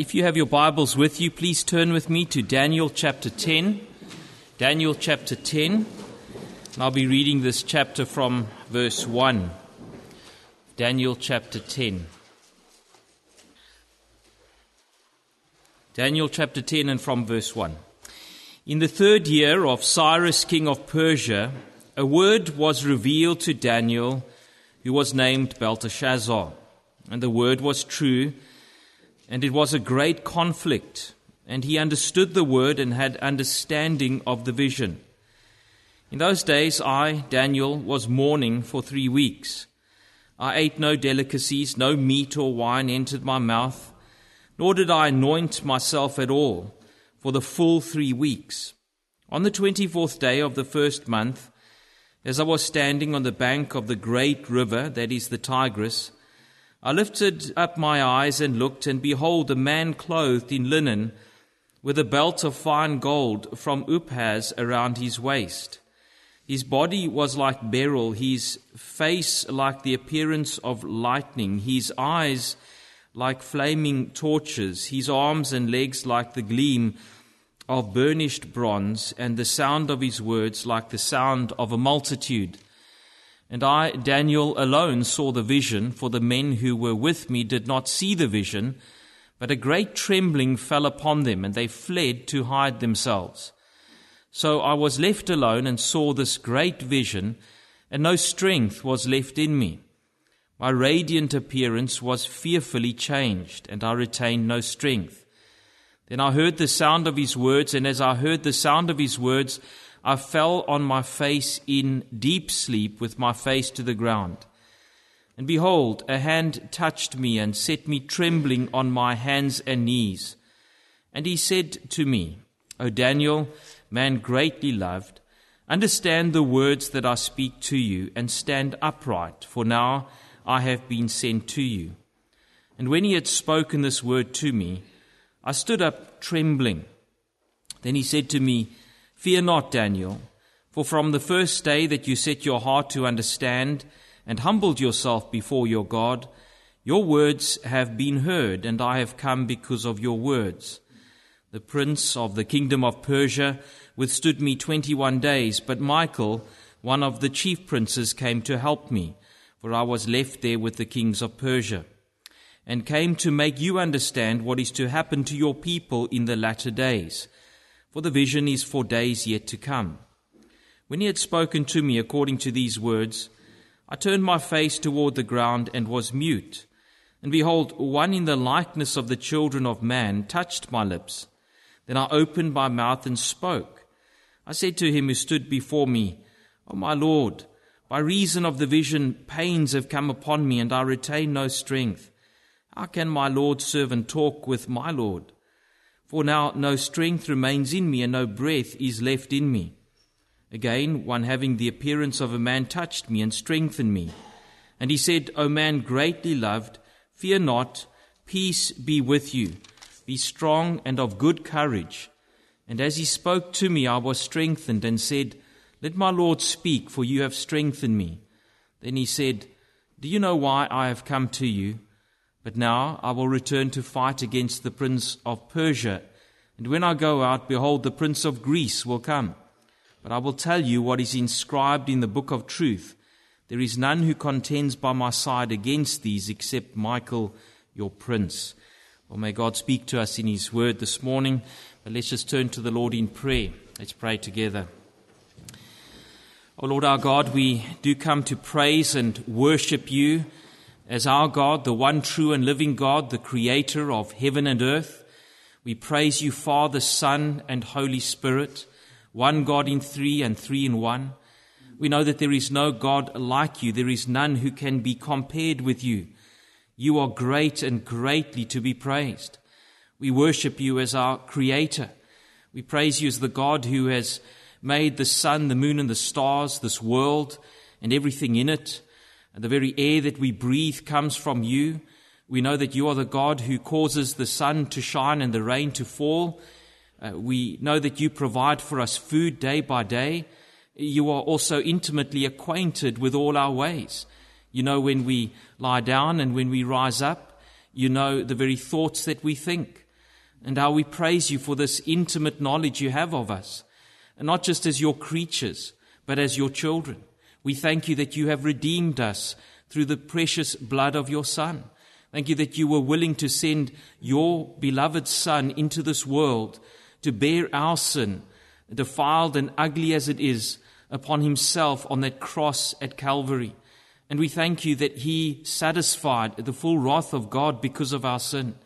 if you have your Bibles with you, please turn with me to Daniel chapter 10. Daniel chapter 10. And I'll be reading this chapter from verse 1. Daniel chapter 10. Daniel chapter 10 and from verse 1. In the third year of Cyrus king of Persia, a word was revealed to Daniel, who was named Belteshazzar. And the word was true and it was a great conflict, and he understood the word and had understanding of the vision. In those days, I, Daniel, was mourning for three weeks. I ate no delicacies, no meat or wine entered my mouth, nor did I anoint myself at all for the full three weeks. On the twenty fourth day of the first month, as I was standing on the bank of the great river, that is the Tigris, I lifted up my eyes and looked, and behold, a man clothed in linen, with a belt of fine gold from Uphaz around his waist. His body was like beryl, his face like the appearance of lightning, his eyes like flaming torches, his arms and legs like the gleam of burnished bronze, and the sound of his words like the sound of a multitude. And I, Daniel, alone saw the vision, for the men who were with me did not see the vision, but a great trembling fell upon them, and they fled to hide themselves. So I was left alone and saw this great vision, and no strength was left in me. My radiant appearance was fearfully changed, and I retained no strength. Then I heard the sound of his words, and as I heard the sound of his words, I fell on my face in deep sleep with my face to the ground. And behold, a hand touched me and set me trembling on my hands and knees. And he said to me, O Daniel, man greatly loved, understand the words that I speak to you and stand upright, for now I have been sent to you. And when he had spoken this word to me, I stood up trembling. Then he said to me, Fear not, Daniel, for from the first day that you set your heart to understand and humbled yourself before your God, your words have been heard, and I have come because of your words. The prince of the kingdom of Persia withstood me twenty one days, but Michael, one of the chief princes, came to help me, for I was left there with the kings of Persia, and came to make you understand what is to happen to your people in the latter days for the vision is for days yet to come. When he had spoken to me according to these words, I turned my face toward the ground and was mute. And behold, one in the likeness of the children of man touched my lips. Then I opened my mouth and spoke. I said to him who stood before me, O my Lord, by reason of the vision, pains have come upon me, and I retain no strength. How can my Lord's servant talk with my Lord? For now no strength remains in me, and no breath is left in me. Again, one having the appearance of a man touched me and strengthened me. And he said, O man greatly loved, fear not, peace be with you. Be strong and of good courage. And as he spoke to me, I was strengthened and said, Let my Lord speak, for you have strengthened me. Then he said, Do you know why I have come to you? But now I will return to fight against the prince of Persia. And when I go out, behold, the prince of Greece will come. But I will tell you what is inscribed in the book of truth. There is none who contends by my side against these except Michael, your prince. Well, may God speak to us in his word this morning. But let's just turn to the Lord in prayer. Let's pray together. O oh Lord our God, we do come to praise and worship you as our God, the one true and living God, the creator of heaven and earth. We praise you, Father, Son, and Holy Spirit, one God in three and three in one. We know that there is no God like you. There is none who can be compared with you. You are great and greatly to be praised. We worship you as our creator. We praise you as the God who has made the sun, the moon, and the stars, this world, and everything in it. And the very air that we breathe comes from you. We know that you are the God who causes the sun to shine and the rain to fall. Uh, we know that you provide for us food day by day. You are also intimately acquainted with all our ways. You know when we lie down and when we rise up. You know the very thoughts that we think. and how we praise you for this intimate knowledge you have of us, and not just as your creatures, but as your children. We thank you that you have redeemed us through the precious blood of your Son. Thank you that you were willing to send your beloved Son into this world to bear our sin, defiled and ugly as it is, upon himself on that cross at Calvary. And we thank you that he satisfied the full wrath of God because of our sin.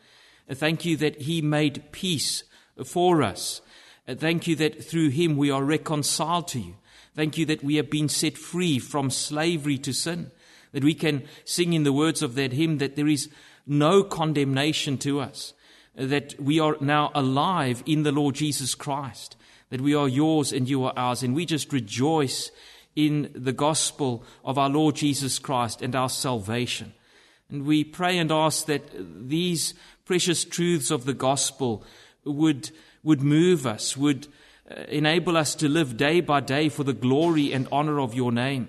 Thank you that he made peace for us. Thank you that through him we are reconciled to you. Thank you that we have been set free from slavery to sin. That we can sing in the words of that hymn that there is no condemnation to us. That we are now alive in the Lord Jesus Christ. That we are yours and you are ours. And we just rejoice in the gospel of our Lord Jesus Christ and our salvation. And we pray and ask that these precious truths of the gospel would, would move us, would enable us to live day by day for the glory and honor of your name.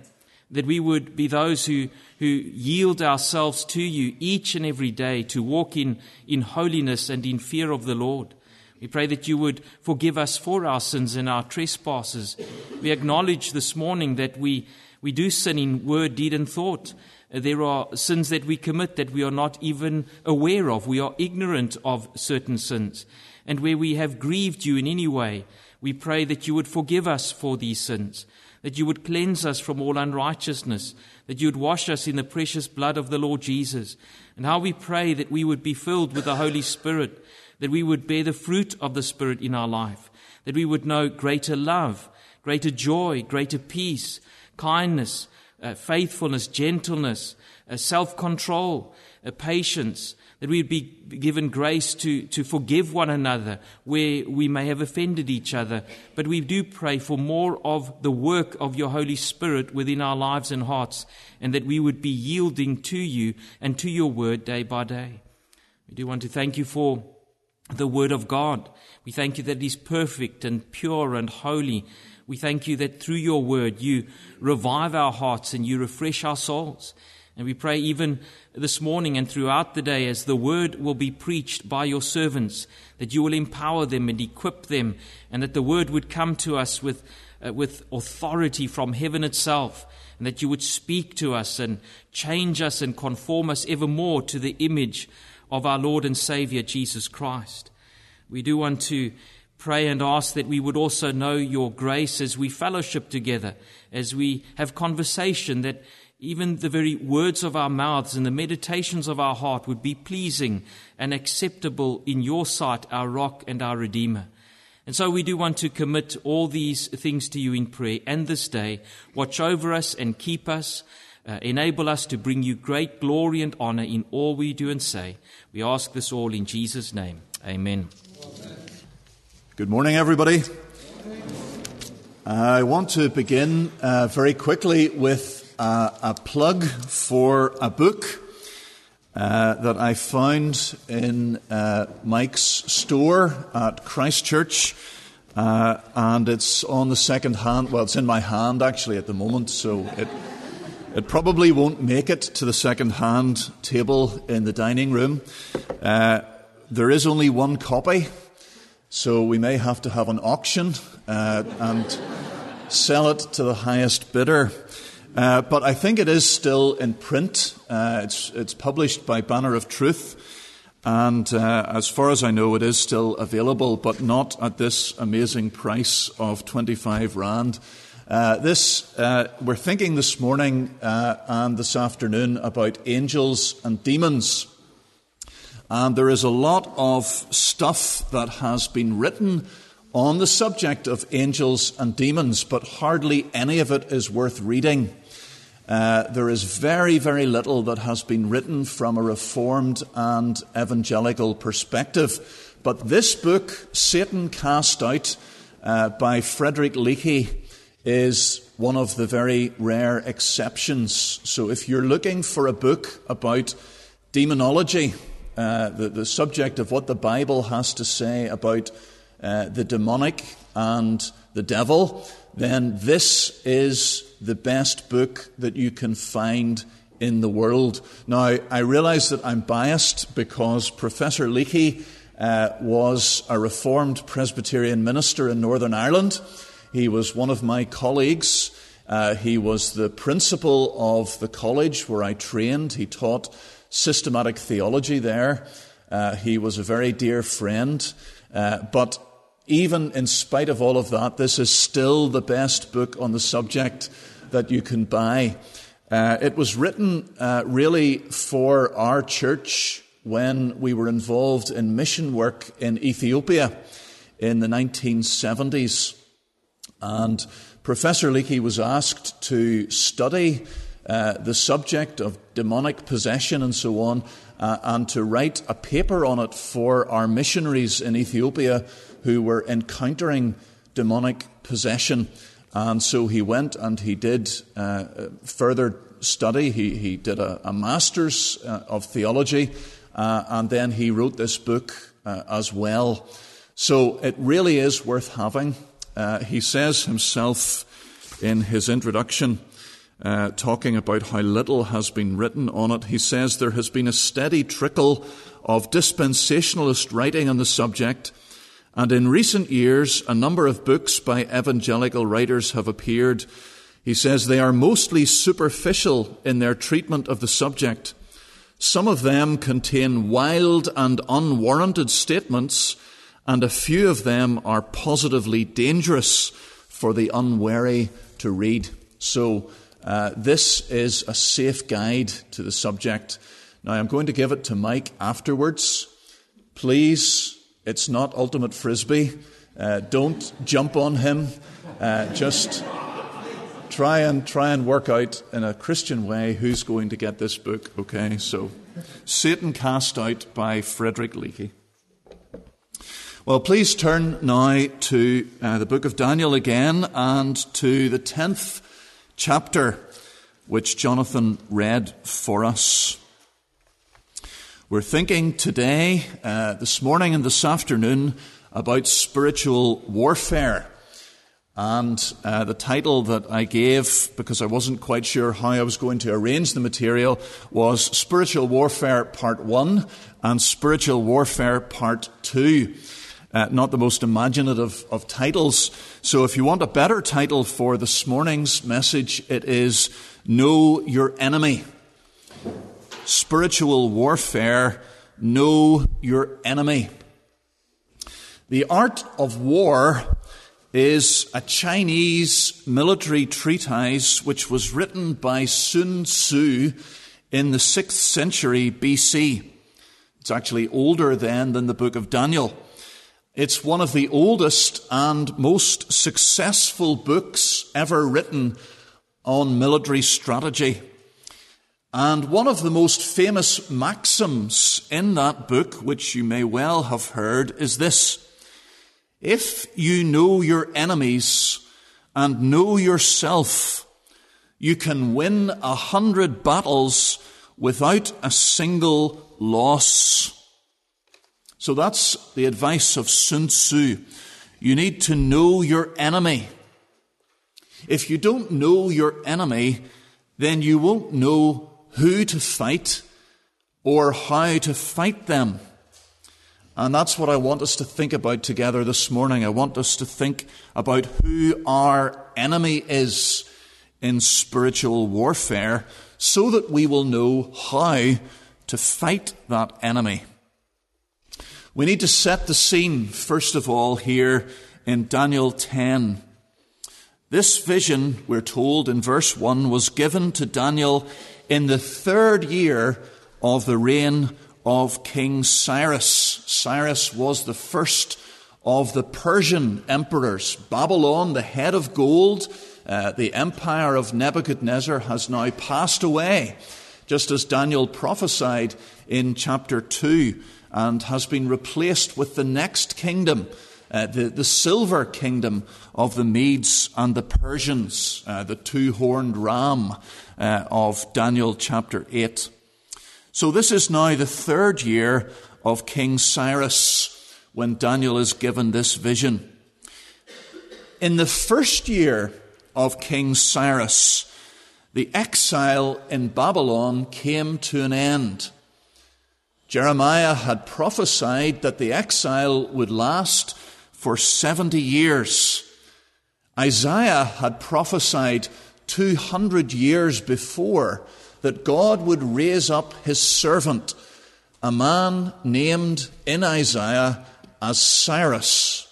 That we would be those who, who yield ourselves to you each and every day to walk in, in holiness and in fear of the Lord. We pray that you would forgive us for our sins and our trespasses. We acknowledge this morning that we, we do sin in word, deed, and thought. Uh, there are sins that we commit that we are not even aware of. We are ignorant of certain sins. And where we have grieved you in any way, we pray that you would forgive us for these sins, that you would cleanse us from all unrighteousness, that you would wash us in the precious blood of the Lord Jesus. And how we pray that we would be filled with the Holy Spirit that we would bear the fruit of the Spirit in our life, that we would know greater love, greater joy, greater peace, kindness, uh, faithfulness, gentleness, uh, self control, uh, patience, that we would be given grace to, to forgive one another where we may have offended each other. But we do pray for more of the work of your Holy Spirit within our lives and hearts, and that we would be yielding to you and to your word day by day. We do want to thank you for the Word of God. We thank you that it is perfect and pure and holy. We thank you that through your Word you revive our hearts and you refresh our souls. And we pray even this morning and throughout the day as the Word will be preached by your servants, that you will empower them and equip them, and that the Word would come to us with, uh, with authority from heaven itself, and that you would speak to us and change us and conform us ever more to the image of our Lord and Savior Jesus Christ. We do want to pray and ask that we would also know your grace as we fellowship together, as we have conversation, that even the very words of our mouths and the meditations of our heart would be pleasing and acceptable in your sight, our rock and our redeemer. And so we do want to commit all these things to you in prayer and this day. Watch over us and keep us. Uh, enable us to bring you great glory and honor in all we do and say. We ask this all in Jesus' name. Amen. Good morning, everybody. I want to begin uh, very quickly with uh, a plug for a book uh, that I found in uh, Mike's store at Christchurch. Uh, and it's on the second hand. Well, it's in my hand actually at the moment, so it. It probably won't make it to the second hand table in the dining room. Uh, there is only one copy, so we may have to have an auction uh, and sell it to the highest bidder. Uh, but I think it is still in print. Uh, it's, it's, published by Banner of Truth. And uh, as far as I know, it is still available, but not at this amazing price of 25 Rand. Uh, this, uh, we're thinking this morning uh, and this afternoon about angels and demons. And there is a lot of stuff that has been written on the subject of angels and demons, but hardly any of it is worth reading. Uh, there is very, very little that has been written from a reformed and evangelical perspective. But this book, Satan Cast Out, uh, by Frederick Leahy, is one of the very rare exceptions. So if you're looking for a book about demonology, uh, the, the subject of what the Bible has to say about uh, the demonic and the devil, then this is the best book that you can find in the world. Now, I realize that I'm biased because Professor Leahy uh, was a Reformed Presbyterian minister in Northern Ireland. He was one of my colleagues. Uh, he was the principal of the college where I trained. He taught systematic theology there. Uh, he was a very dear friend. Uh, but even in spite of all of that, this is still the best book on the subject that you can buy. Uh, it was written uh, really for our church when we were involved in mission work in Ethiopia in the 1970s. And Professor Leahy was asked to study uh, the subject of demonic possession and so on, uh, and to write a paper on it for our missionaries in Ethiopia who were encountering demonic possession. And so he went and he did uh, further study. He, he did a, a master's uh, of theology, uh, and then he wrote this book as well. So it really is worth having. He says himself in his introduction, uh, talking about how little has been written on it, he says there has been a steady trickle of dispensationalist writing on the subject, and in recent years, a number of books by evangelical writers have appeared. He says they are mostly superficial in their treatment of the subject. Some of them contain wild and unwarranted statements, and a few of them are positively dangerous for the unwary to read. So, uh, this is a safe guide to the subject. Now, I'm going to give it to Mike afterwards. Please, it's not ultimate frisbee. Uh, don't jump on him. Uh, just try and try and work out in a Christian way who's going to get this book. Okay, so Satan cast out by Frederick Leahy. Well, please turn now to uh, the book of Daniel again and to the tenth chapter which Jonathan read for us. We're thinking today, uh, this morning and this afternoon, about spiritual warfare. And uh, the title that I gave, because I wasn't quite sure how I was going to arrange the material, was Spiritual Warfare Part 1 and Spiritual Warfare Part 2. Uh, not the most imaginative of titles. So if you want a better title for this morning's message, it is Know Your Enemy. Spiritual warfare, know your enemy. The art of war is a Chinese military treatise which was written by Sun Tzu in the 6th century BC. It's actually older then than the book of Daniel. It's one of the oldest and most successful books ever written on military strategy. And one of the most famous maxims in that book, which you may well have heard, is this. If you know your enemies and know yourself, you can win a hundred battles without a single loss. So that's the advice of Sun Tzu. You need to know your enemy. If you don't know your enemy, then you won't know who to fight or how to fight them. And that's what I want us to think about together this morning. I want us to think about who our enemy is in spiritual warfare so that we will know how to fight that enemy. We need to set the scene, first of all, here in Daniel 10. This vision, we're told in verse 1, was given to Daniel in the third year of the reign of King Cyrus. Cyrus was the first of the Persian emperors. Babylon, the head of gold, uh, the empire of Nebuchadnezzar has now passed away, just as Daniel prophesied in chapter 2 and has been replaced with the next kingdom, uh, the, the silver kingdom of the Medes and the Persians, uh, the two horned ram uh, of Daniel chapter 8. So this is now the third year of King Cyrus when Daniel is given this vision. In the first year of King Cyrus, the exile in Babylon came to an end. Jeremiah had prophesied that the exile would last for 70 years. Isaiah had prophesied 200 years before that God would raise up his servant, a man named in Isaiah as Cyrus.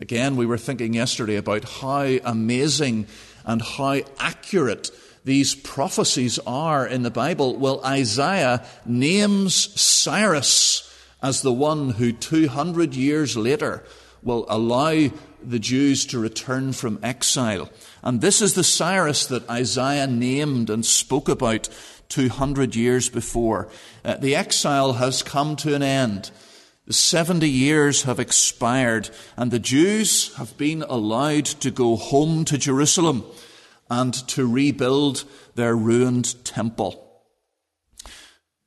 Again, we were thinking yesterday about how amazing and how accurate these prophecies are in the Bible. Well, Isaiah names Cyrus as the one who 200 years later will allow the Jews to return from exile. And this is the Cyrus that Isaiah named and spoke about 200 years before. Uh, the exile has come to an end. The 70 years have expired, and the Jews have been allowed to go home to Jerusalem and to rebuild their ruined temple.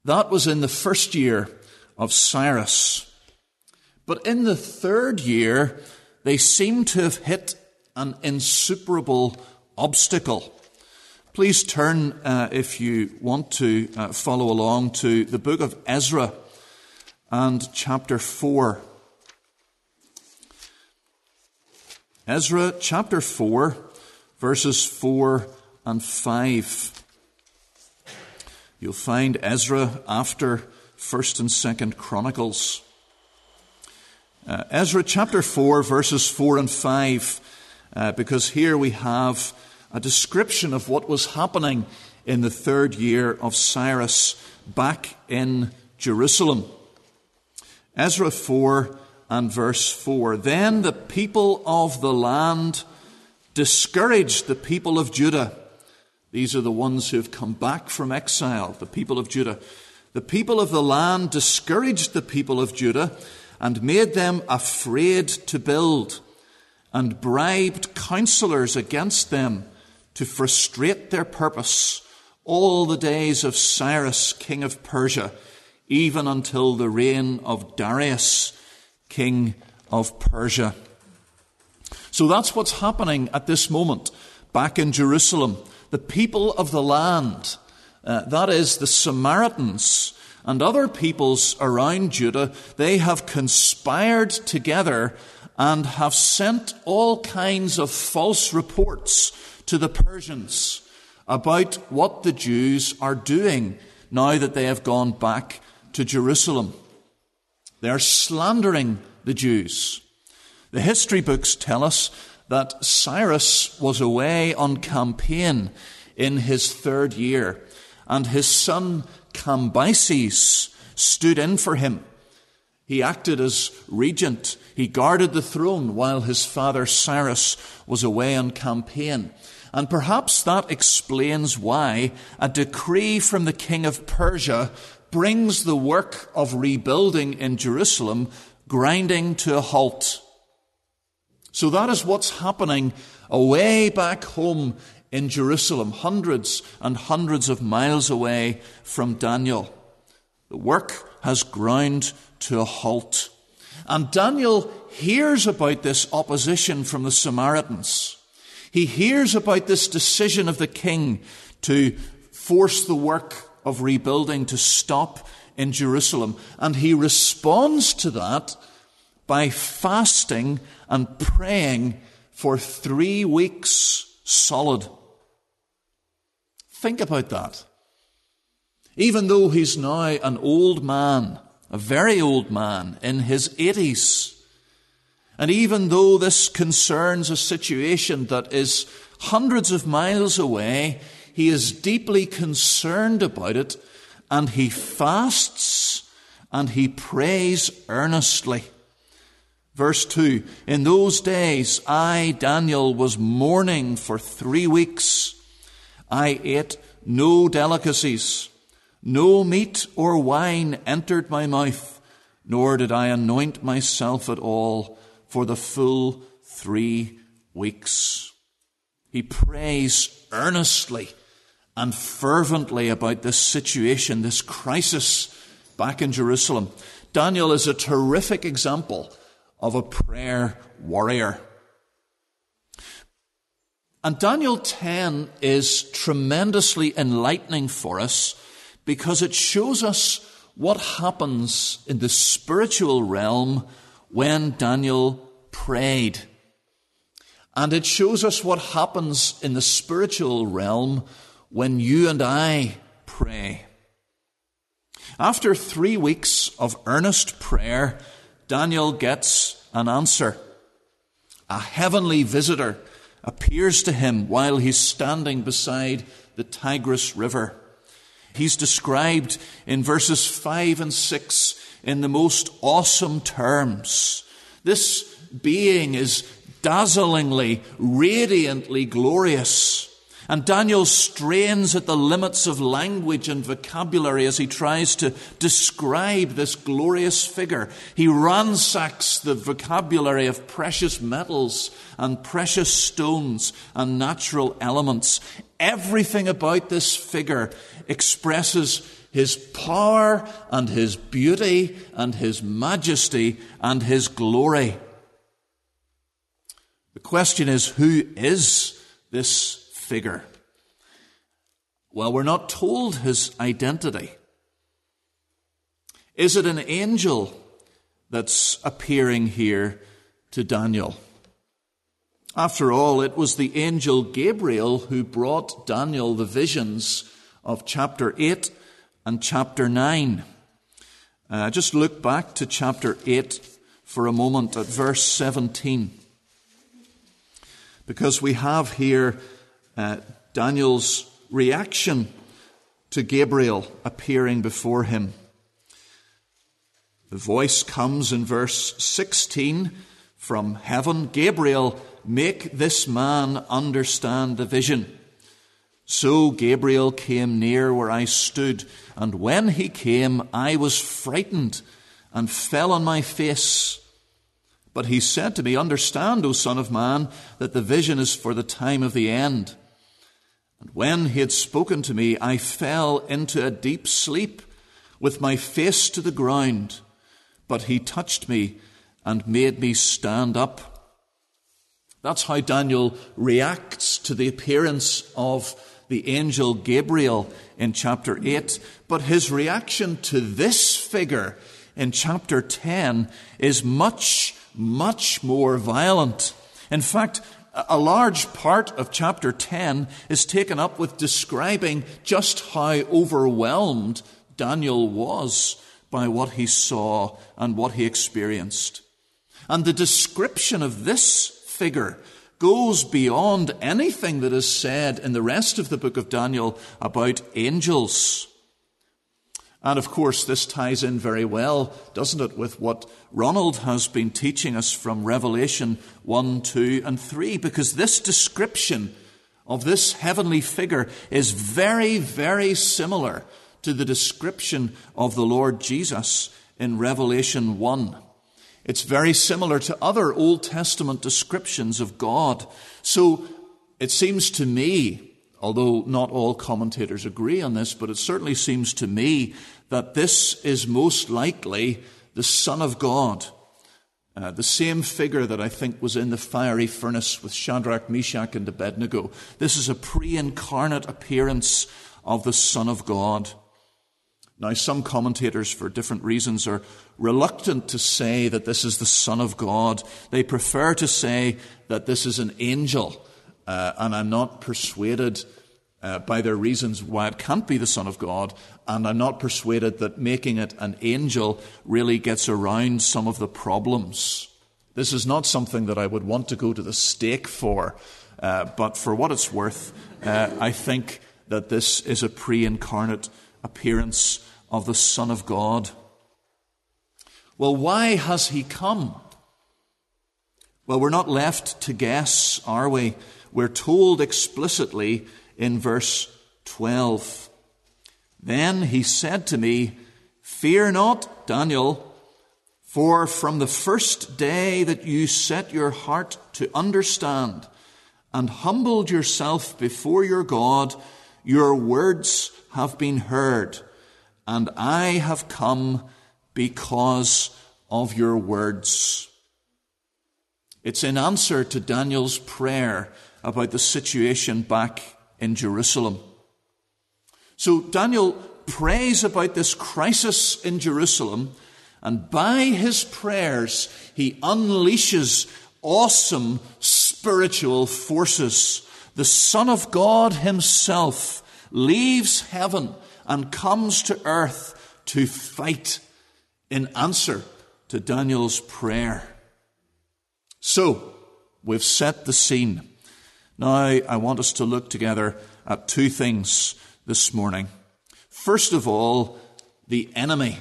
That was in the first year of Cyrus. But in the third year, they seem to have hit an insuperable obstacle. Please turn, uh, if you want to uh, follow along, to the book of Ezra and chapter 4. Ezra chapter 4, verses 4 and 5. You'll find Ezra after 1st and 2nd Chronicles. Uh, Ezra chapter 4, verses 4 and 5, uh, because here we have a description of what was happening in the third year of Cyrus back in Jerusalem. Ezra 4 and verse 4. Then the people of the land discouraged the people of Judah. These are the ones who have come back from exile, the people of Judah. The people of the land discouraged the people of Judah and made them afraid to build, and bribed counselors against them to frustrate their purpose all the days of Cyrus, king of Persia, even until the reign of Darius, king of Persia. So that's what's happening at this moment back in Jerusalem. The people of the land, uh, that is the Samaritans, and other peoples around Judah, they have conspired together and have sent all kinds of false reports to the Persians about what the Jews are doing now that they have gone back to Jerusalem. They are slandering the Jews. The history books tell us that Cyrus was away on campaign in his third year, and his son Cambyses stood in for him. He acted as regent. He guarded the throne while his father Cyrus was away on campaign. And perhaps that explains why a decree from the king of Persia brings the work of rebuilding in Jerusalem grinding to a halt. So that is what's happening away back home in Jerusalem, hundreds and hundreds of miles away from Daniel. The work has ground to a halt. And Daniel hears about this opposition from the Samaritans. He hears about this decision of the king to force the work of rebuilding to stop in Jerusalem. And he responds to that by fasting and praying for three weeks solid. Think about that. Even though he's now an old man, a very old man in his 80s, and even though this concerns a situation that is hundreds of miles away, he is deeply concerned about it and he fasts and he prays earnestly. Verse 2 In those days, I, Daniel, was mourning for three weeks. I ate no delicacies. No meat or wine entered my mouth, nor did I anoint myself at all for the full three weeks. He prays earnestly and fervently about this situation, this crisis back in Jerusalem. Daniel is a terrific example of a prayer warrior. And Daniel 10 is tremendously enlightening for us because it shows us what happens in the spiritual realm when Daniel prayed. And it shows us what happens in the spiritual realm when you and I pray. After three weeks of earnest prayer, Daniel gets an answer. A heavenly visitor appears to him while he's standing beside the Tigris River. He's described in verses 5 and 6 in the most awesome terms. This being is dazzlingly, radiantly glorious. And Daniel strains at the limits of language and vocabulary as he tries to describe this glorious figure. He ransacks the vocabulary of precious metals and precious stones and natural elements. Everything about this figure expresses his power and his beauty and his majesty and his glory. The question is, who is this figure? Well, we're not told his identity. Is it an angel that's appearing here to Daniel? After all, it was the angel Gabriel who brought Daniel the visions of chapter 8 and chapter 9. Uh, just look back to chapter 8 for a moment at verse 17. Because we have here uh, Daniel's reaction to Gabriel appearing before him. The voice comes in verse 16 from heaven Gabriel, make this man understand the vision. So Gabriel came near where I stood, and when he came, I was frightened and fell on my face. But he said to me, Understand, O Son of Man, that the vision is for the time of the end. When he had spoken to me, I fell into a deep sleep with my face to the ground. But he touched me and made me stand up. That's how Daniel reacts to the appearance of the angel Gabriel in chapter 8. But his reaction to this figure in chapter 10 is much, much more violent. In fact, a large part of chapter 10 is taken up with describing just how overwhelmed Daniel was by what he saw and what he experienced. And the description of this figure goes beyond anything that is said in the rest of the book of Daniel about angels. And of course, this ties in very well, doesn't it, with what Ronald has been teaching us from Revelation 1, 2, and 3, because this description of this heavenly figure is very, very similar to the description of the Lord Jesus in Revelation 1. It's very similar to other Old Testament descriptions of God. So it seems to me, although not all commentators agree on this, but it certainly seems to me that this is most likely the Son of God. Uh, the same figure that I think was in the fiery furnace with Shadrach, Meshach, and Abednego. This is a pre incarnate appearance of the Son of God. Now, some commentators, for different reasons, are reluctant to say that this is the Son of God. They prefer to say that this is an angel. Uh, and I'm not persuaded uh, by their reasons why it can't be the Son of God. And I'm not persuaded that making it an angel really gets around some of the problems. This is not something that I would want to go to the stake for. Uh, but for what it's worth, uh, I think that this is a pre incarnate appearance of the Son of God. Well, why has he come? Well, we're not left to guess, are we? We're told explicitly in verse 12. Then he said to me, Fear not, Daniel, for from the first day that you set your heart to understand and humbled yourself before your God, your words have been heard and I have come because of your words. It's in answer to Daniel's prayer about the situation back in Jerusalem. So Daniel prays about this crisis in Jerusalem, and by his prayers, he unleashes awesome spiritual forces. The Son of God himself leaves heaven and comes to earth to fight in answer to Daniel's prayer. So, we've set the scene. Now, I want us to look together at two things this morning. First of all, the enemy,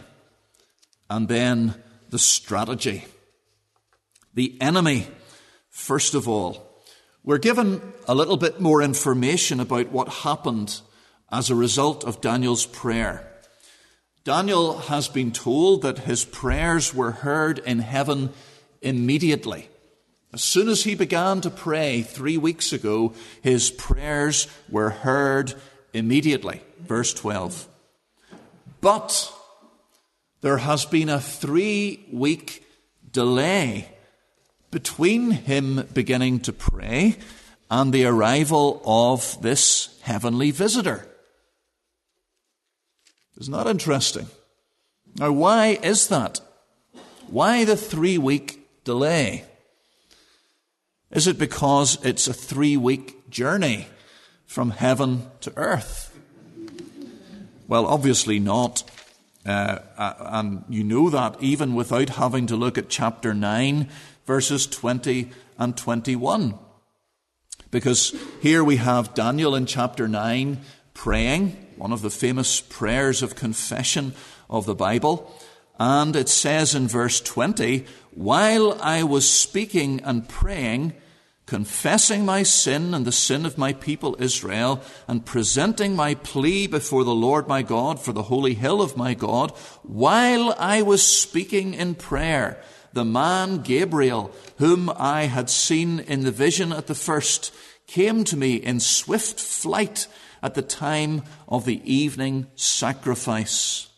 and then the strategy. The enemy, first of all. We're given a little bit more information about what happened as a result of Daniel's prayer. Daniel has been told that his prayers were heard in heaven immediately. As soon as he began to pray three weeks ago, his prayers were heard immediately. Verse 12. But there has been a three week delay between him beginning to pray and the arrival of this heavenly visitor. Isn't that interesting? Now, why is that? Why the three week delay? Is it because it's a three week journey from heaven to earth? Well, obviously not. Uh, and you know that even without having to look at chapter 9, verses 20 and 21. Because here we have Daniel in chapter 9 praying, one of the famous prayers of confession of the Bible. And it says in verse 20, while I was speaking and praying, confessing my sin and the sin of my people Israel, and presenting my plea before the Lord my God for the holy hill of my God, while I was speaking in prayer, the man Gabriel, whom I had seen in the vision at the first, came to me in swift flight at the time of the evening sacrifice.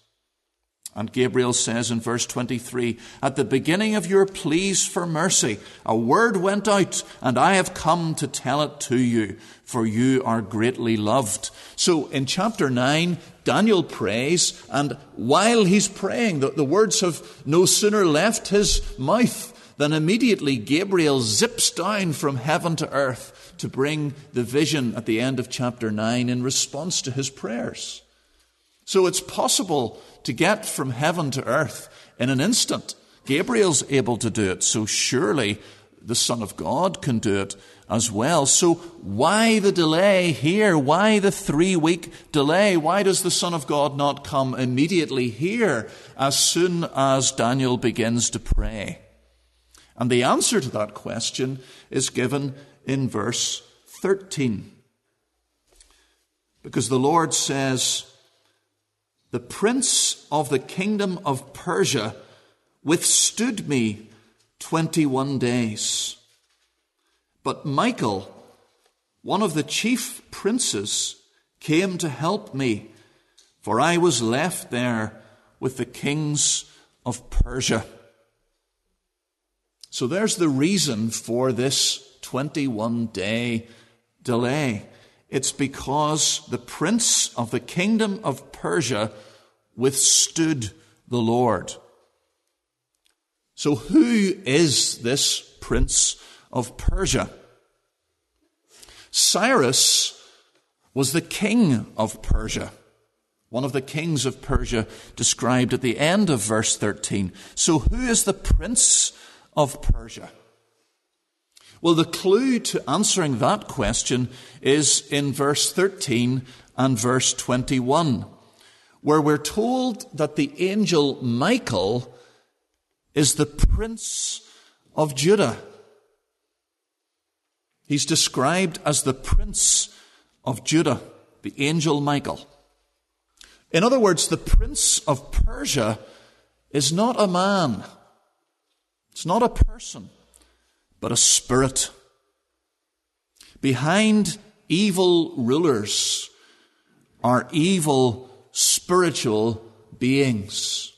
And Gabriel says in verse 23, At the beginning of your pleas for mercy, a word went out, and I have come to tell it to you, for you are greatly loved. So in chapter 9, Daniel prays, and while he's praying, the, the words have no sooner left his mouth than immediately Gabriel zips down from heaven to earth to bring the vision at the end of chapter 9 in response to his prayers. So it's possible to get from heaven to earth in an instant. Gabriel's able to do it, so surely the Son of God can do it as well. So why the delay here? Why the three week delay? Why does the Son of God not come immediately here as soon as Daniel begins to pray? And the answer to that question is given in verse 13. Because the Lord says, The prince of the kingdom of Persia withstood me 21 days. But Michael, one of the chief princes, came to help me, for I was left there with the kings of Persia. So there's the reason for this 21 day delay. It's because the prince of the kingdom of Persia withstood the Lord. So who is this prince of Persia? Cyrus was the king of Persia. One of the kings of Persia described at the end of verse 13. So who is the prince of Persia? Well, the clue to answering that question is in verse 13 and verse 21, where we're told that the angel Michael is the prince of Judah. He's described as the prince of Judah, the angel Michael. In other words, the prince of Persia is not a man. It's not a person but a spirit. Behind evil rulers are evil spiritual beings.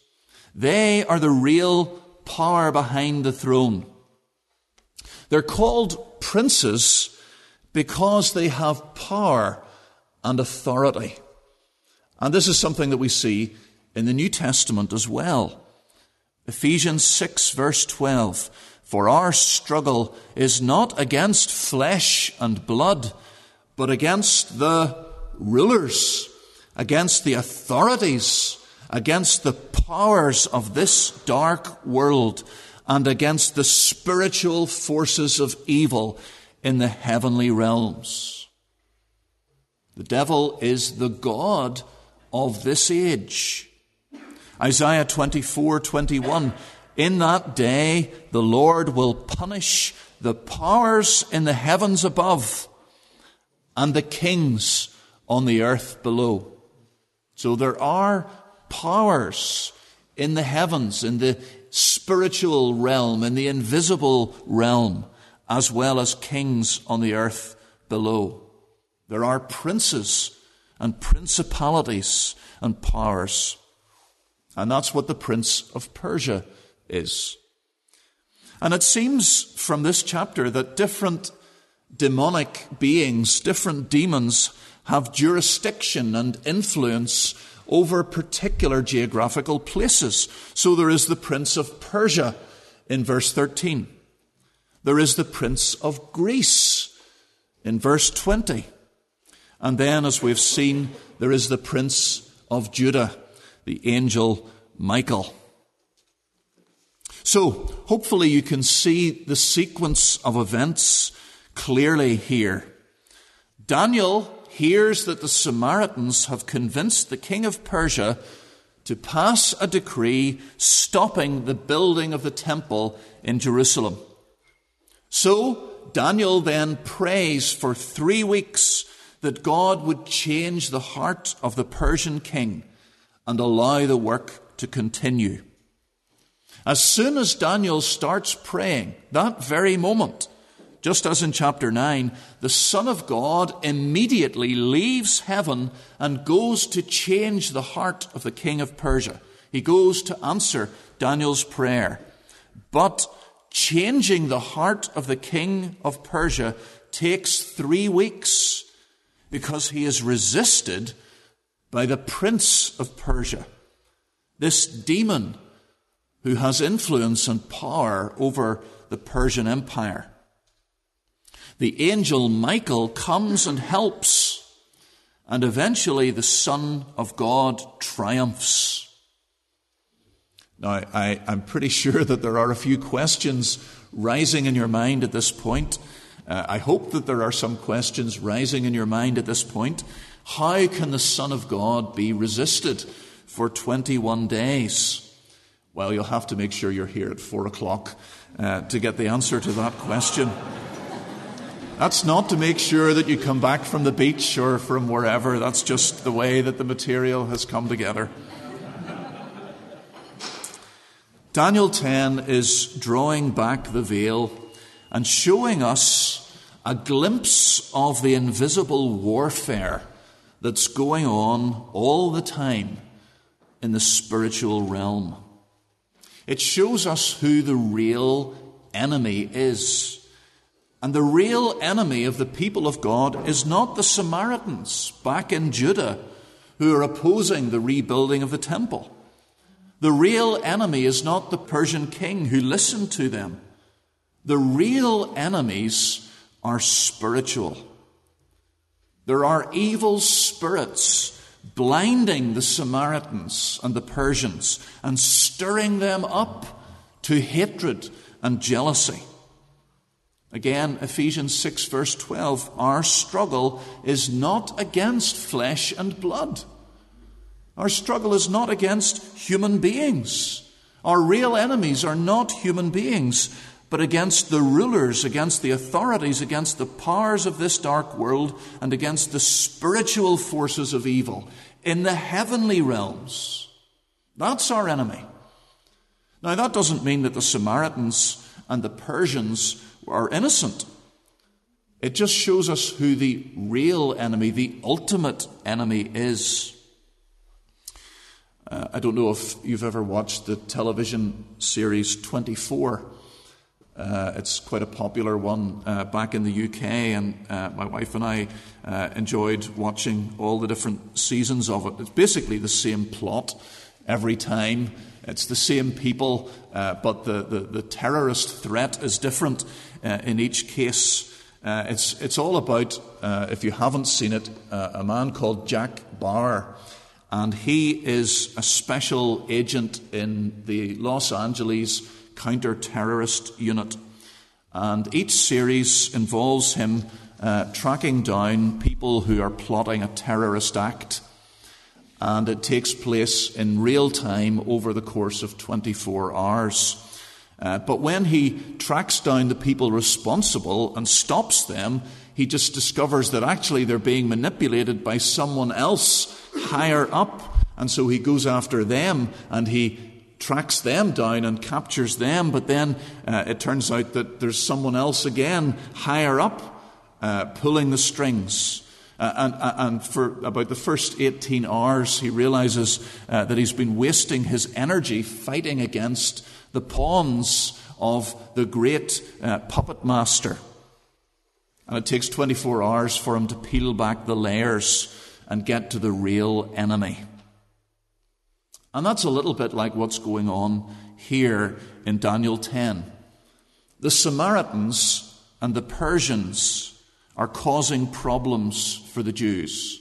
They are the real power behind the throne. They're called princes because they have power and authority. And this is something that we see in the New Testament as well. Ephesians 6 verse 12. For our struggle is not against flesh and blood, but against the rulers, against the authorities, against the powers of this dark world, and against the spiritual forces of evil in the heavenly realms. The devil is the God of this age. Isaiah 24 21. In that day, the Lord will punish the powers in the heavens above and the kings on the earth below. So there are powers in the heavens, in the spiritual realm, in the invisible realm, as well as kings on the earth below. There are princes and principalities and powers. And that's what the prince of Persia is. And it seems from this chapter that different demonic beings, different demons, have jurisdiction and influence over particular geographical places. So there is the prince of Persia in verse 13. There is the prince of Greece in verse 20. And then, as we've seen, there is the prince of Judah, the angel Michael. So, hopefully, you can see the sequence of events clearly here. Daniel hears that the Samaritans have convinced the king of Persia to pass a decree stopping the building of the temple in Jerusalem. So Daniel then prays for three weeks that God would change the heart of the Persian king and allow the work to continue. As soon as Daniel starts praying, that very moment, just as in chapter 9, the Son of God immediately leaves heaven and goes to change the heart of the king of Persia. He goes to answer Daniel's prayer. But changing the heart of the king of Persia takes three weeks because he is resisted by the prince of Persia, this demon who has influence and power over the Persian Empire the angel Michael comes and helps, and eventually the Son of God triumphs. Now, I, am pretty sure that there are a few questions rising in your mind at this point. Uh, I hope that there are some questions rising in your mind at this point. How can the Son of God be resisted for 21 days? Well, you'll have to make sure you're here at 4 o'clock uh, to get the answer to that question. That's not to make sure that you come back from the beach or from wherever. That's just the way that the material has come together. Daniel 10 is drawing back the veil and showing us a glimpse of the invisible warfare that's going on all the time in the spiritual realm. It shows us who the real enemy is. And the real enemy of the people of God is not the Samaritans back in Judah who are opposing the rebuilding of the temple. The real enemy is not the Persian king who listened to them. The real enemies are spiritual. There are evil spirits blinding the Samaritans and the Persians and stirring them up to hatred and jealousy. Again, Ephesians 6, verse 12 our struggle is not against flesh and blood. Our struggle is not against human beings. Our real enemies are not human beings, but against the rulers, against the authorities, against the powers of this dark world, and against the spiritual forces of evil in the heavenly realms. That's our enemy. Now, that doesn't mean that the Samaritans and the Persians are innocent. It just shows us who the real enemy, the ultimate enemy is. Uh, I don't know if you've ever watched the television series 24. Uh, it's quite a popular one uh, back in the UK, and uh, my wife and I uh, enjoyed watching all the different seasons of it. It's basically the same plot every time. It's the same people, uh, but the, the, the, terrorist threat is different uh, in each case. it's, it's all about, if you haven't seen it, a man called Jack Bauer. And he is a special agent in the Los Angeles counter terrorist unit. And each series involves him uh, tracking down people who are plotting a terrorist act. And it takes place in real time over the course of 24 hours. Uh, but when he tracks down the people responsible and stops them, he just discovers that actually they're being manipulated by someone else higher up. And so he goes after them and he tracks them down and captures them, but then uh, it turns out that there's someone else again higher up uh, pulling the strings. Uh, and, uh, and, for about the first 18 hours, he realizes uh, that he's been wasting his energy fighting against the pawns of the great uh, puppet master. And it takes 24 hours for him to peel back the layers and get to the real enemy. And that's a little bit like what's going on here in Daniel 10. The Samaritans and the Persians are causing problems for the Jews.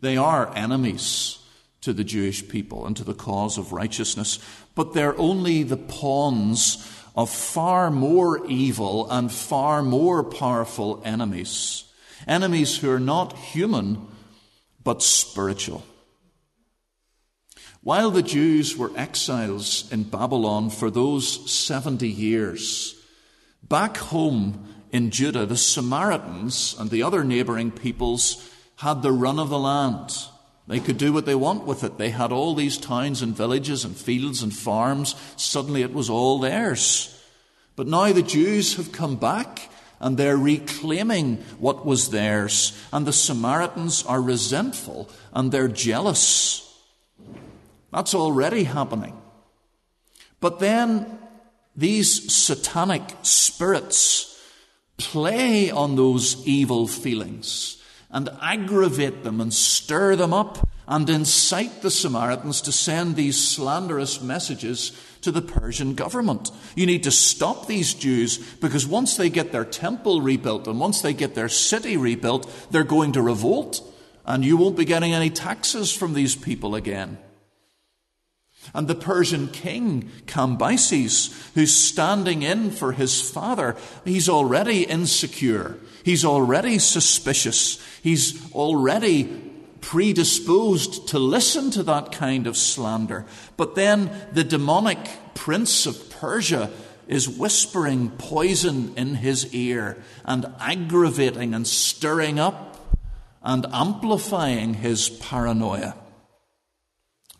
They are enemies to the Jewish people and to the cause of righteousness, but they're only the pawns of far more evil and far more powerful enemies. Enemies who are not human, but spiritual. While the Jews were exiles in Babylon for those 70 years, back home in Judah, the Samaritans and the other neighboring peoples had the run of the land. They could do what they want with it. They had all these towns and villages and fields and farms. Suddenly it was all theirs. But now the Jews have come back and they're reclaiming what was theirs. And the Samaritans are resentful and they're jealous. That's already happening. But then these satanic spirits play on those evil feelings and aggravate them and stir them up and incite the Samaritans to send these slanderous messages to the Persian government. You need to stop these Jews because once they get their temple rebuilt and once they get their city rebuilt, they're going to revolt and you won't be getting any taxes from these people again. And the Persian king, Cambyses, who's standing in for his father, he's already insecure. He's already suspicious. He's already predisposed to listen to that kind of slander. But then the demonic prince of Persia is whispering poison in his ear and aggravating and stirring up and amplifying his paranoia.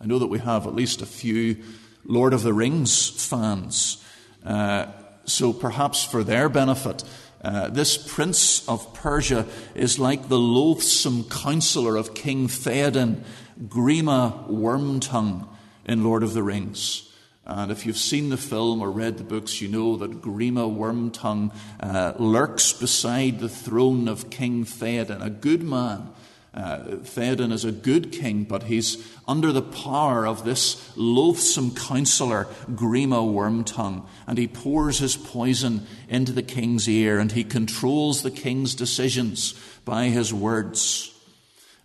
I know that we have at least a few Lord of the Rings fans. Uh, so perhaps for their benefit, uh, this prince of Persia is like the loathsome counselor of King Theoden, Grima Wormtongue in Lord of the Rings. And if you've seen the film or read the books, you know that Grima Wormtongue uh, lurks beside the throne of King Theoden, a good man uh, Theoden is a good king, but he's under the power of this loathsome counselor, Grima Wormtongue, and he pours his poison into the king's ear, and he controls the king's decisions by his words.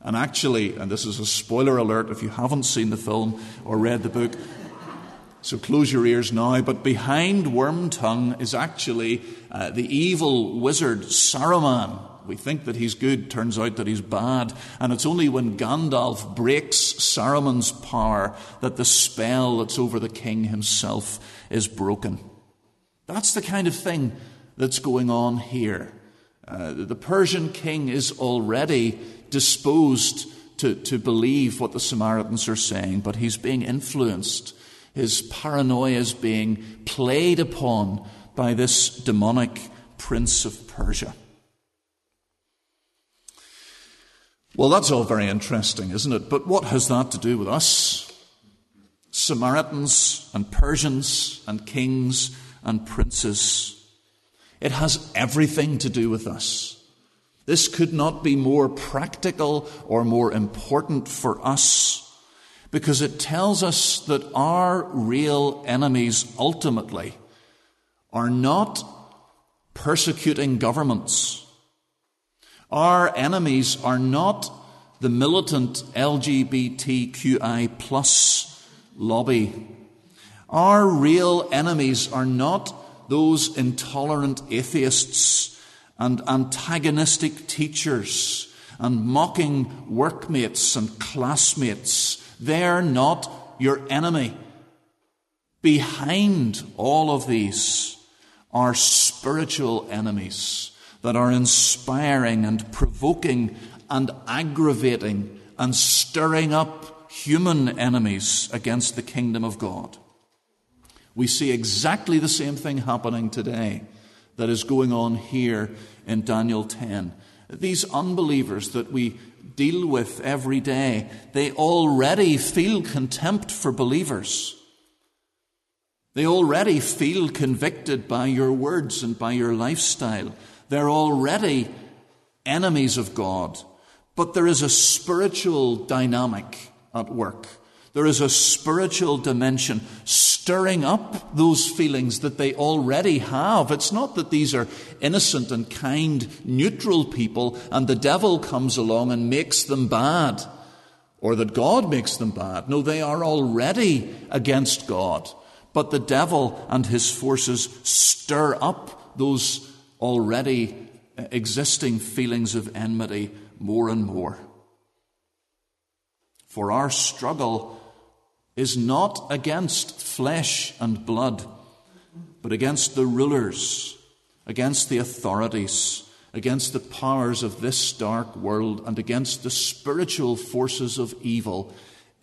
And actually, and this is a spoiler alert if you haven't seen the film or read the book, so close your ears now. But behind Wormtongue is actually uh, the evil wizard Saruman, we think that he's good, turns out that he's bad. And it's only when Gandalf breaks Saruman's power that the spell that's over the king himself is broken. That's the kind of thing that's going on here. Uh, the Persian king is already disposed to, to believe what the Samaritans are saying, but he's being influenced. His paranoia is being played upon by this demonic prince of Persia. Well, that's all very interesting, isn't it? But what has that to do with us? Samaritans and Persians and kings and princes. It has everything to do with us. This could not be more practical or more important for us because it tells us that our real enemies ultimately are not persecuting governments. Our enemies are not the militant LGBTQI plus lobby. Our real enemies are not those intolerant atheists and antagonistic teachers and mocking workmates and classmates. They're not your enemy. Behind all of these are spiritual enemies that are inspiring and provoking and aggravating and stirring up human enemies against the kingdom of God. We see exactly the same thing happening today that is going on here in Daniel 10. These unbelievers that we deal with every day, they already feel contempt for believers. They already feel convicted by your words and by your lifestyle. They're already enemies of God. But there is a spiritual dynamic at work. There is a spiritual dimension stirring up those feelings that they already have. It's not that these are innocent and kind, neutral people and the devil comes along and makes them bad, or that God makes them bad. No, they are already against God. But the devil and his forces stir up those already existing feelings of enmity more and more. For our struggle is not against flesh and blood, but against the rulers, against the authorities, against the powers of this dark world, and against the spiritual forces of evil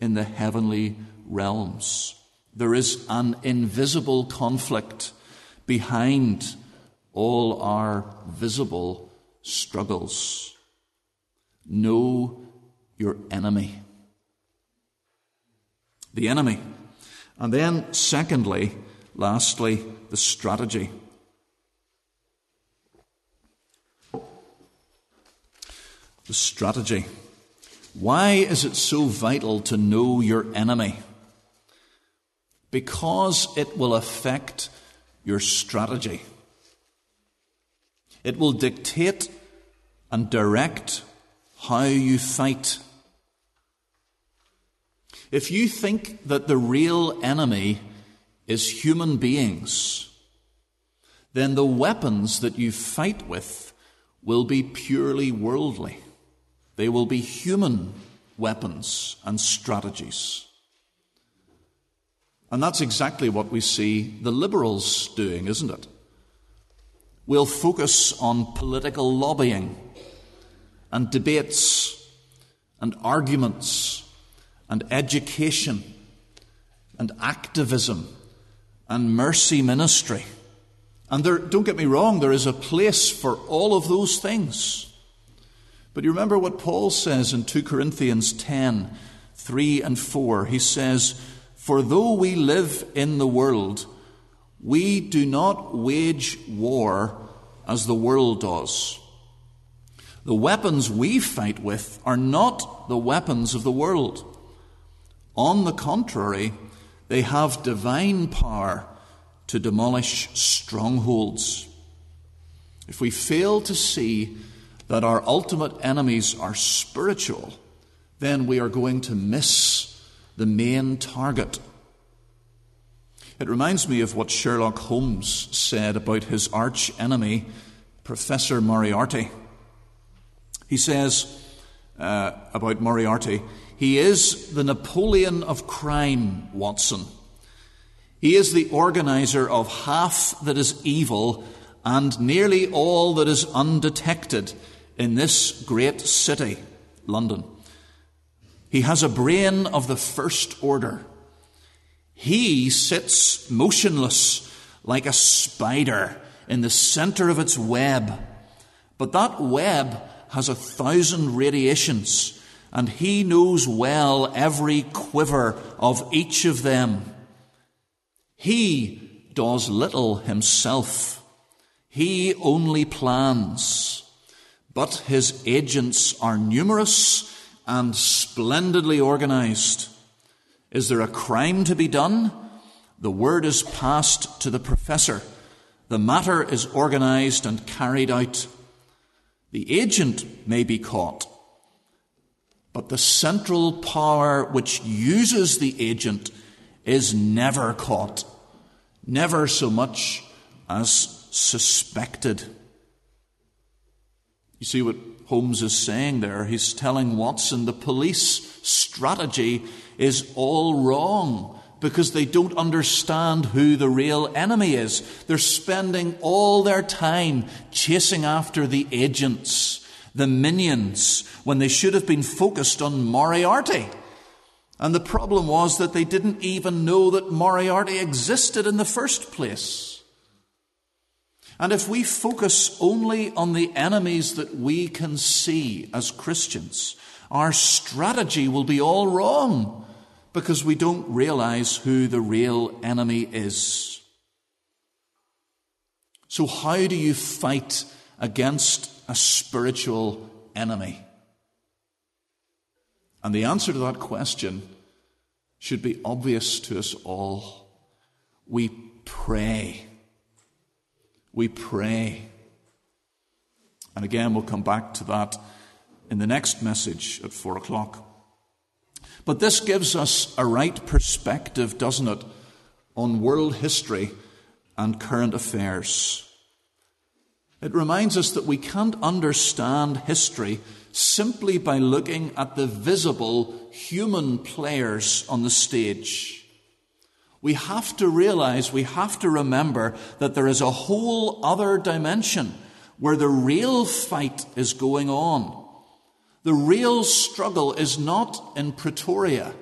in the heavenly realms. There is an invisible conflict behind all our visible struggles. Know your enemy the enemy. And then, secondly, lastly, the strategy. The strategy. Why is it so vital to know your enemy? Because it will affect your strategy. It will dictate and direct how you fight if you think that the real enemy is human beings, then the weapons that you fight with will be purely worldly. They will be human weapons and strategies. And that's exactly what we see the liberals doing, isn't it? We'll focus on political lobbying and debates and arguments and education and activism and mercy ministry. And there, don't get me wrong, there is a place for all of those things. But you remember what Paul says in 2 Corinthians 10 3 and 4. He says, For though we live in the world, we do not wage war as the world does. The weapons we fight with are not the weapons of the world. On the contrary, they have divine power to demolish strongholds. If we fail to see that our ultimate enemies are spiritual, then we are going to miss the main target. It reminds me of what Sherlock Holmes said about his arch enemy, Professor Moriarty. He says uh, about Moriarty, he is the Napoleon of crime, Watson. He is the organizer of half that is evil and nearly all that is undetected in this great city, London. He has a brain of the first order. He sits motionless like a spider in the center of its web. But that web has a thousand radiations and he knows well every quiver of each of them. He does little himself. He only plans, but his agents are numerous and splendidly organized. Is there a crime to be done? The word is passed to the professor. The matter is organized and carried out. The agent may be caught, but the central power which uses the agent is never caught, never so much as suspected. You see what Holmes is saying there? He's telling Watson the police strategy is all wrong because they don't understand who the real enemy is. They're spending all their time chasing after the agents, the minions, when they should have been focused on Moriarty. And the problem was that they didn't even know that Moriarty existed in the first place. And if we focus only on the enemies that we can see as Christians, our strategy will be all wrong because we don't realize who the real enemy is. So, how do you fight against a spiritual enemy? And the answer to that question should be obvious to us all. We pray. We pray. And again, we'll come back to that in the next message at four o'clock. But this gives us a right perspective, doesn't it, on world history and current affairs. It reminds us that we can't understand history simply by looking at the visible human players on the stage. We have to realize, we have to remember that there is a whole other dimension where the real fight is going on. The real struggle is not in Pretoria.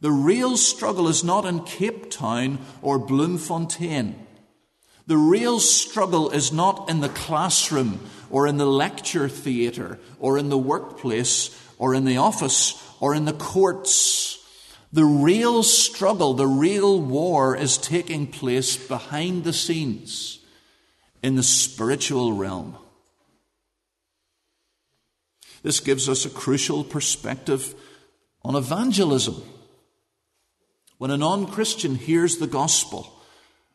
The real struggle is not in Cape Town or Bloemfontein. The real struggle is not in the classroom or in the lecture theatre or in the workplace or in the office or in the courts. The real struggle, the real war is taking place behind the scenes in the spiritual realm. This gives us a crucial perspective on evangelism. When a non Christian hears the gospel,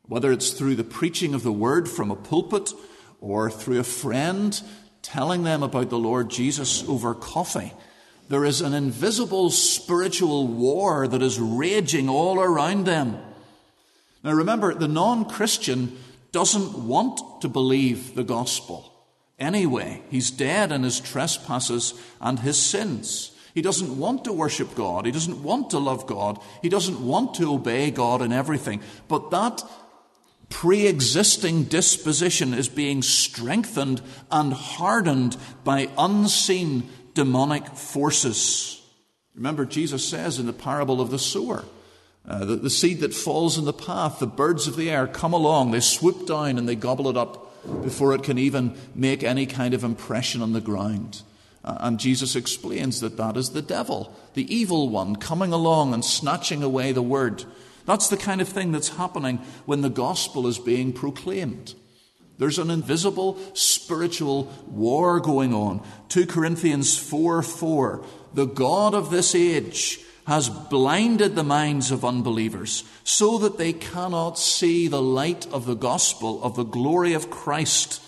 whether it's through the preaching of the word from a pulpit or through a friend telling them about the Lord Jesus over coffee, there is an invisible spiritual war that is raging all around them. Now remember, the non Christian doesn't want to believe the gospel. Anyway, he's dead in his trespasses and his sins. He doesn't want to worship God. He doesn't want to love God. He doesn't want to obey God in everything. But that pre existing disposition is being strengthened and hardened by unseen demonic forces. Remember, Jesus says in the parable of the sower uh, that the seed that falls in the path, the birds of the air come along, they swoop down and they gobble it up before it can even make any kind of impression on the ground. Uh, and Jesus explains that that is the devil, the evil one, coming along and snatching away the word. That's the kind of thing that's happening when the gospel is being proclaimed. There's an invisible spiritual war going on. 2 Corinthians 4 4. The God of this age has blinded the minds of unbelievers so that they cannot see the light of the gospel of the glory of Christ,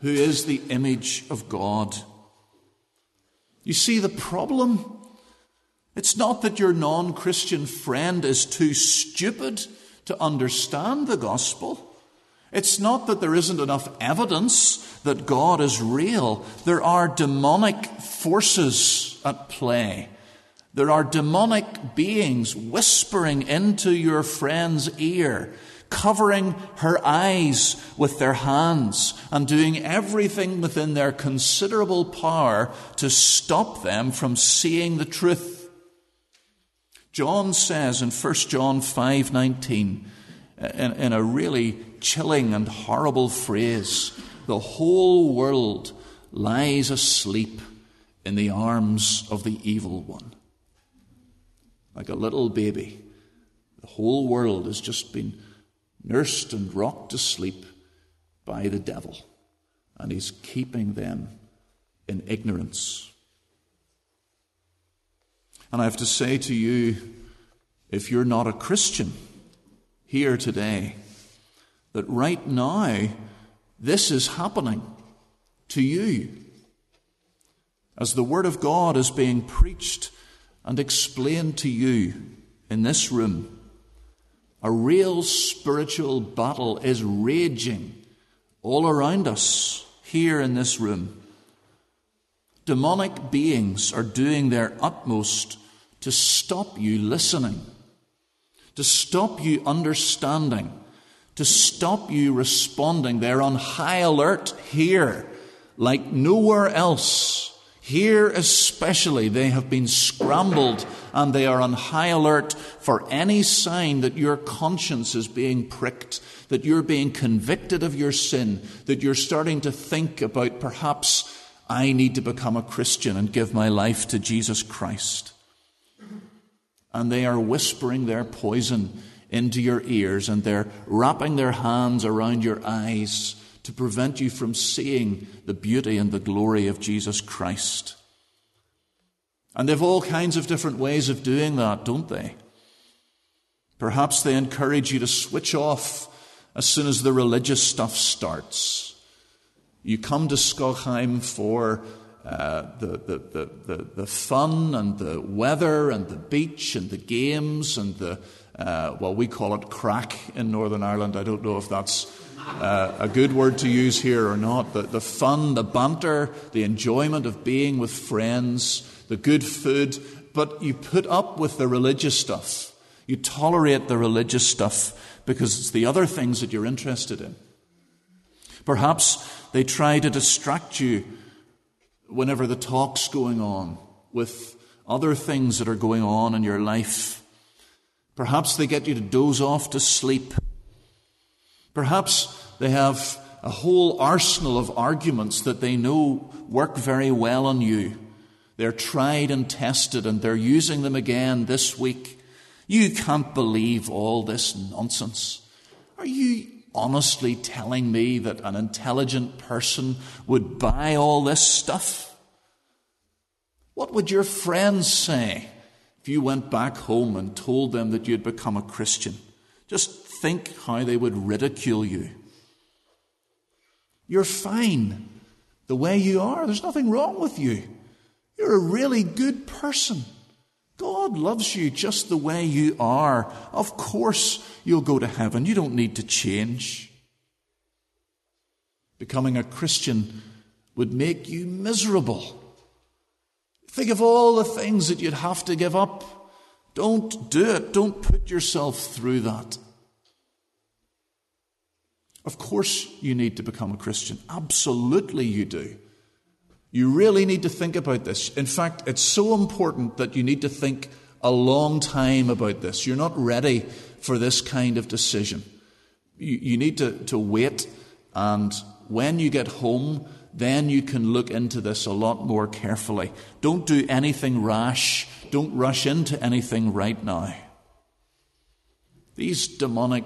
who is the image of God. You see the problem? It's not that your non Christian friend is too stupid to understand the gospel. It's not that there isn't enough evidence that God is real. There are demonic forces at play. There are demonic beings whispering into your friend's ear, covering her eyes with their hands, and doing everything within their considerable power to stop them from seeing the truth. John says in 1 John 5:19 uh, in, in a really chilling and horrible phrase, the whole world lies asleep in the arms of the evil one like a little baby. The whole world has just been nursed and rocked to sleep by the devil. and he's keeping them in ignorance. And I have to say to you, if you're not a Christian here today, that right now this is happening to you. As the Word of God is being preached and explain to you in this room, a real spiritual battle is raging all around us here in this room. Demonic beings are doing their utmost to stop you listening, to stop you understanding, to stop you responding. They're on high alert here, like nowhere else. Here, especially, they have been scrambled and they are on high alert for any sign that your conscience is being pricked, that you're being convicted of your sin, that you're starting to think about perhaps I need to become a Christian and give my life to Jesus Christ. And they are whispering their poison into your ears and they're wrapping their hands around your eyes to prevent you from seeing the beauty and the glory of Jesus Christ. And they've all kinds of different ways of doing that, don't they? Perhaps they encourage you to switch off as soon as the religious stuff starts. You come to Skogheim for uh, the, the, the, the, the fun and the weather and the beach and the games and the, uh, well, we call it crack in Northern Ireland. I don't know if that's uh, a good word to use here or not. The, the fun, the banter, the enjoyment of being with friends, the good food, but you put up with the religious stuff. You tolerate the religious stuff because it's the other things that you're interested in. Perhaps they try to distract you whenever the talk's going on with other things that are going on in your life. Perhaps they get you to doze off to sleep Perhaps they have a whole arsenal of arguments that they know work very well on you. They're tried and tested and they're using them again this week. You can't believe all this nonsense. Are you honestly telling me that an intelligent person would buy all this stuff? What would your friends say if you went back home and told them that you'd become a Christian? Just think how they would ridicule you. You're fine the way you are. There's nothing wrong with you. You're a really good person. God loves you just the way you are. Of course, you'll go to heaven. You don't need to change. Becoming a Christian would make you miserable. Think of all the things that you'd have to give up. Don't do it. Don't put yourself through that. Of course, you need to become a Christian. Absolutely, you do. You really need to think about this. In fact, it's so important that you need to think a long time about this. You're not ready for this kind of decision. You, you need to, to wait, and when you get home, then you can look into this a lot more carefully. Don't do anything rash. Don't rush into anything right now. These demonic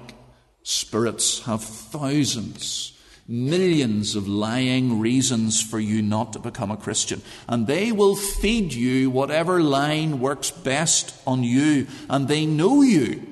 spirits have thousands, millions of lying reasons for you not to become a Christian. And they will feed you whatever line works best on you. And they know you.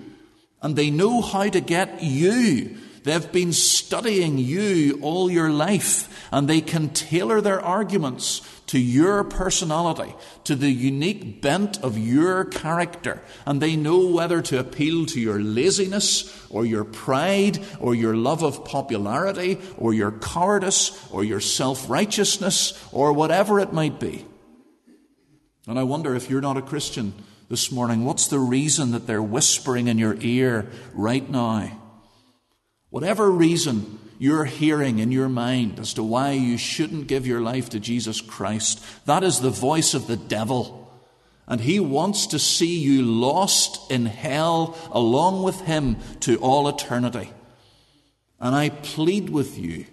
And they know how to get you. They've been studying you all your life. And they can tailor their arguments to your personality, to the unique bent of your character, and they know whether to appeal to your laziness or your pride or your love of popularity or your cowardice or your self righteousness or whatever it might be. And I wonder if you're not a Christian this morning, what's the reason that they're whispering in your ear right now? Whatever reason you're hearing in your mind as to why you shouldn't give your life to Jesus Christ, that is the voice of the devil. And he wants to see you lost in hell along with him to all eternity. And I plead with you,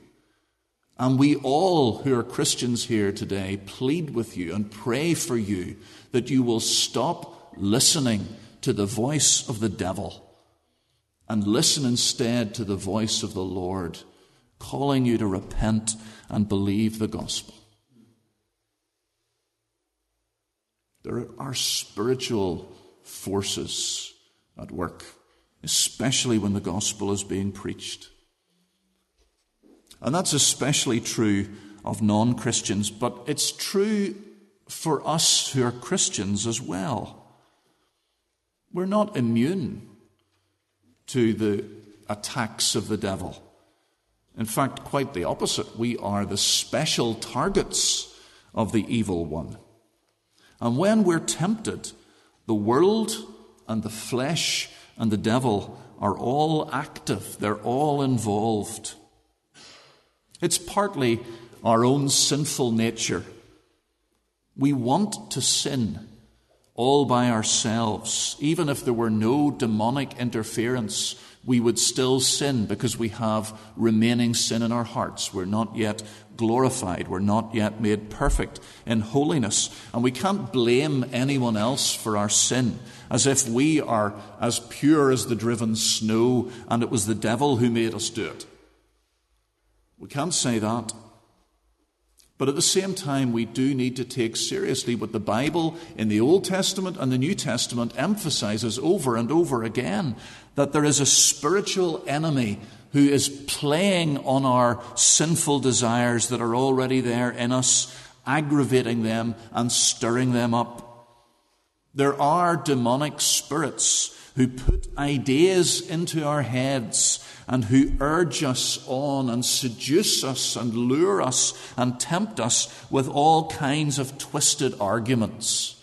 and we all who are Christians here today plead with you and pray for you that you will stop listening to the voice of the devil and listen instead to the voice of the Lord calling you to repent and believe the gospel. There are spiritual forces at work, especially when the gospel is being preached. And that's especially true of non Christians, but it's true for us who are Christians as well. We're not immune to the attacks of the devil. In fact, quite the opposite. We are the special targets of the evil one. And when we're tempted, the world and the flesh and the devil are all active, they're all involved. It's partly our own sinful nature. We want to sin all by ourselves. Even if there were no demonic interference, we would still sin because we have remaining sin in our hearts. We're not yet glorified. We're not yet made perfect in holiness. And we can't blame anyone else for our sin as if we are as pure as the driven snow and it was the devil who made us do it. We can't say that. But at the same time, we do need to take seriously what the Bible in the Old Testament and the New Testament emphasizes over and over again that there is a spiritual enemy who is playing on our sinful desires that are already there in us, aggravating them and stirring them up. There are demonic spirits who put ideas into our heads and who urge us on and seduce us and lure us and tempt us with all kinds of twisted arguments.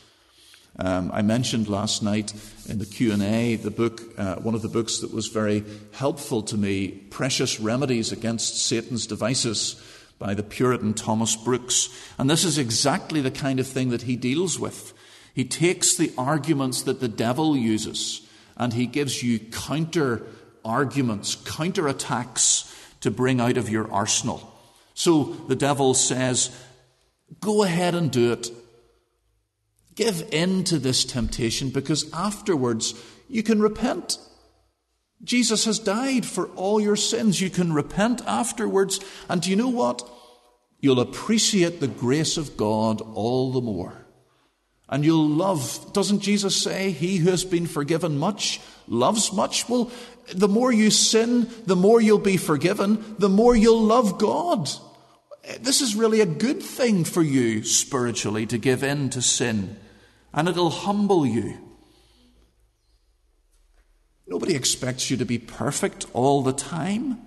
Um, I mentioned last night in the Q and A the book, uh, one of the books that was very helpful to me, "Precious Remedies Against Satan's Devices," by the Puritan Thomas Brooks, and this is exactly the kind of thing that he deals with. He takes the arguments that the devil uses and he gives you counter arguments, counter attacks to bring out of your arsenal. So the devil says, Go ahead and do it. Give in to this temptation because afterwards you can repent. Jesus has died for all your sins. You can repent afterwards. And do you know what? You'll appreciate the grace of God all the more. And you'll love, doesn't Jesus say, He who has been forgiven much loves much? Well, the more you sin, the more you'll be forgiven, the more you'll love God. This is really a good thing for you spiritually to give in to sin, and it'll humble you. Nobody expects you to be perfect all the time.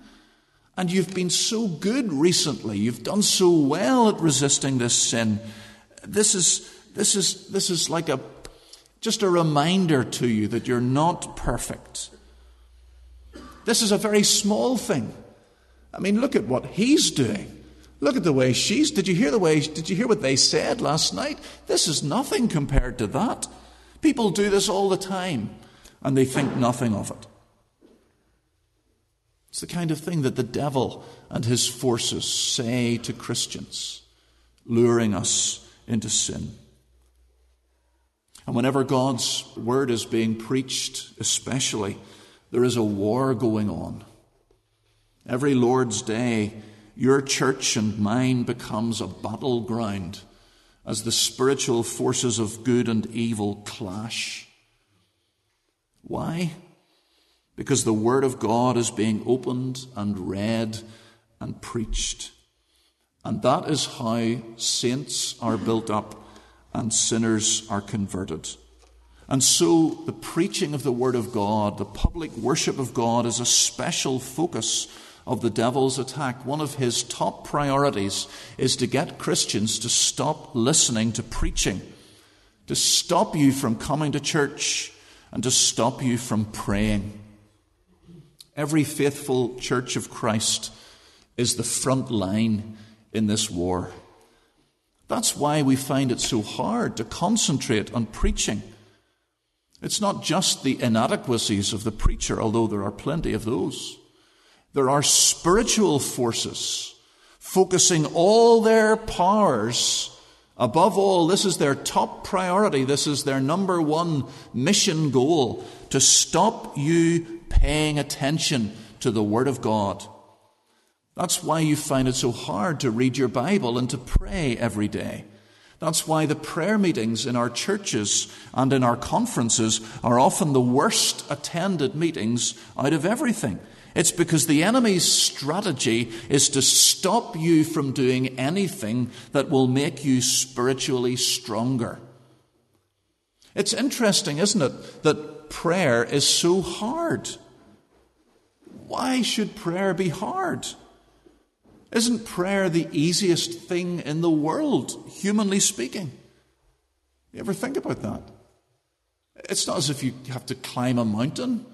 And you've been so good recently. You've done so well at resisting this sin. This is, this is, this is like a, just a reminder to you that you're not perfect. This is a very small thing. I mean, look at what he's doing. Look at the way she's. Did you hear the way? Did you hear what they said last night? This is nothing compared to that. People do this all the time, and they think nothing of it. It's the kind of thing that the devil and his forces say to Christians, luring us into sin. And whenever God's word is being preached, especially, there is a war going on. Every Lord's Day, your church and mine becomes a battleground as the spiritual forces of good and evil clash. Why? Because the Word of God is being opened and read and preached. And that is how saints are built up and sinners are converted. And so, the preaching of the Word of God, the public worship of God, is a special focus of the devil's attack. One of his top priorities is to get Christians to stop listening to preaching, to stop you from coming to church, and to stop you from praying. Every faithful church of Christ is the front line in this war. That's why we find it so hard to concentrate on preaching it's not just the inadequacies of the preacher, although there are plenty of those. There are spiritual forces focusing all their powers. Above all, this is their top priority. This is their number one mission goal to stop you paying attention to the Word of God. That's why you find it so hard to read your Bible and to pray every day. That's why the prayer meetings in our churches and in our conferences are often the worst attended meetings out of everything. It's because the enemy's strategy is to stop you from doing anything that will make you spiritually stronger. It's interesting, isn't it, that prayer is so hard. Why should prayer be hard? Isn't prayer the easiest thing in the world, humanly speaking? You ever think about that? It's not as if you have to climb a mountain,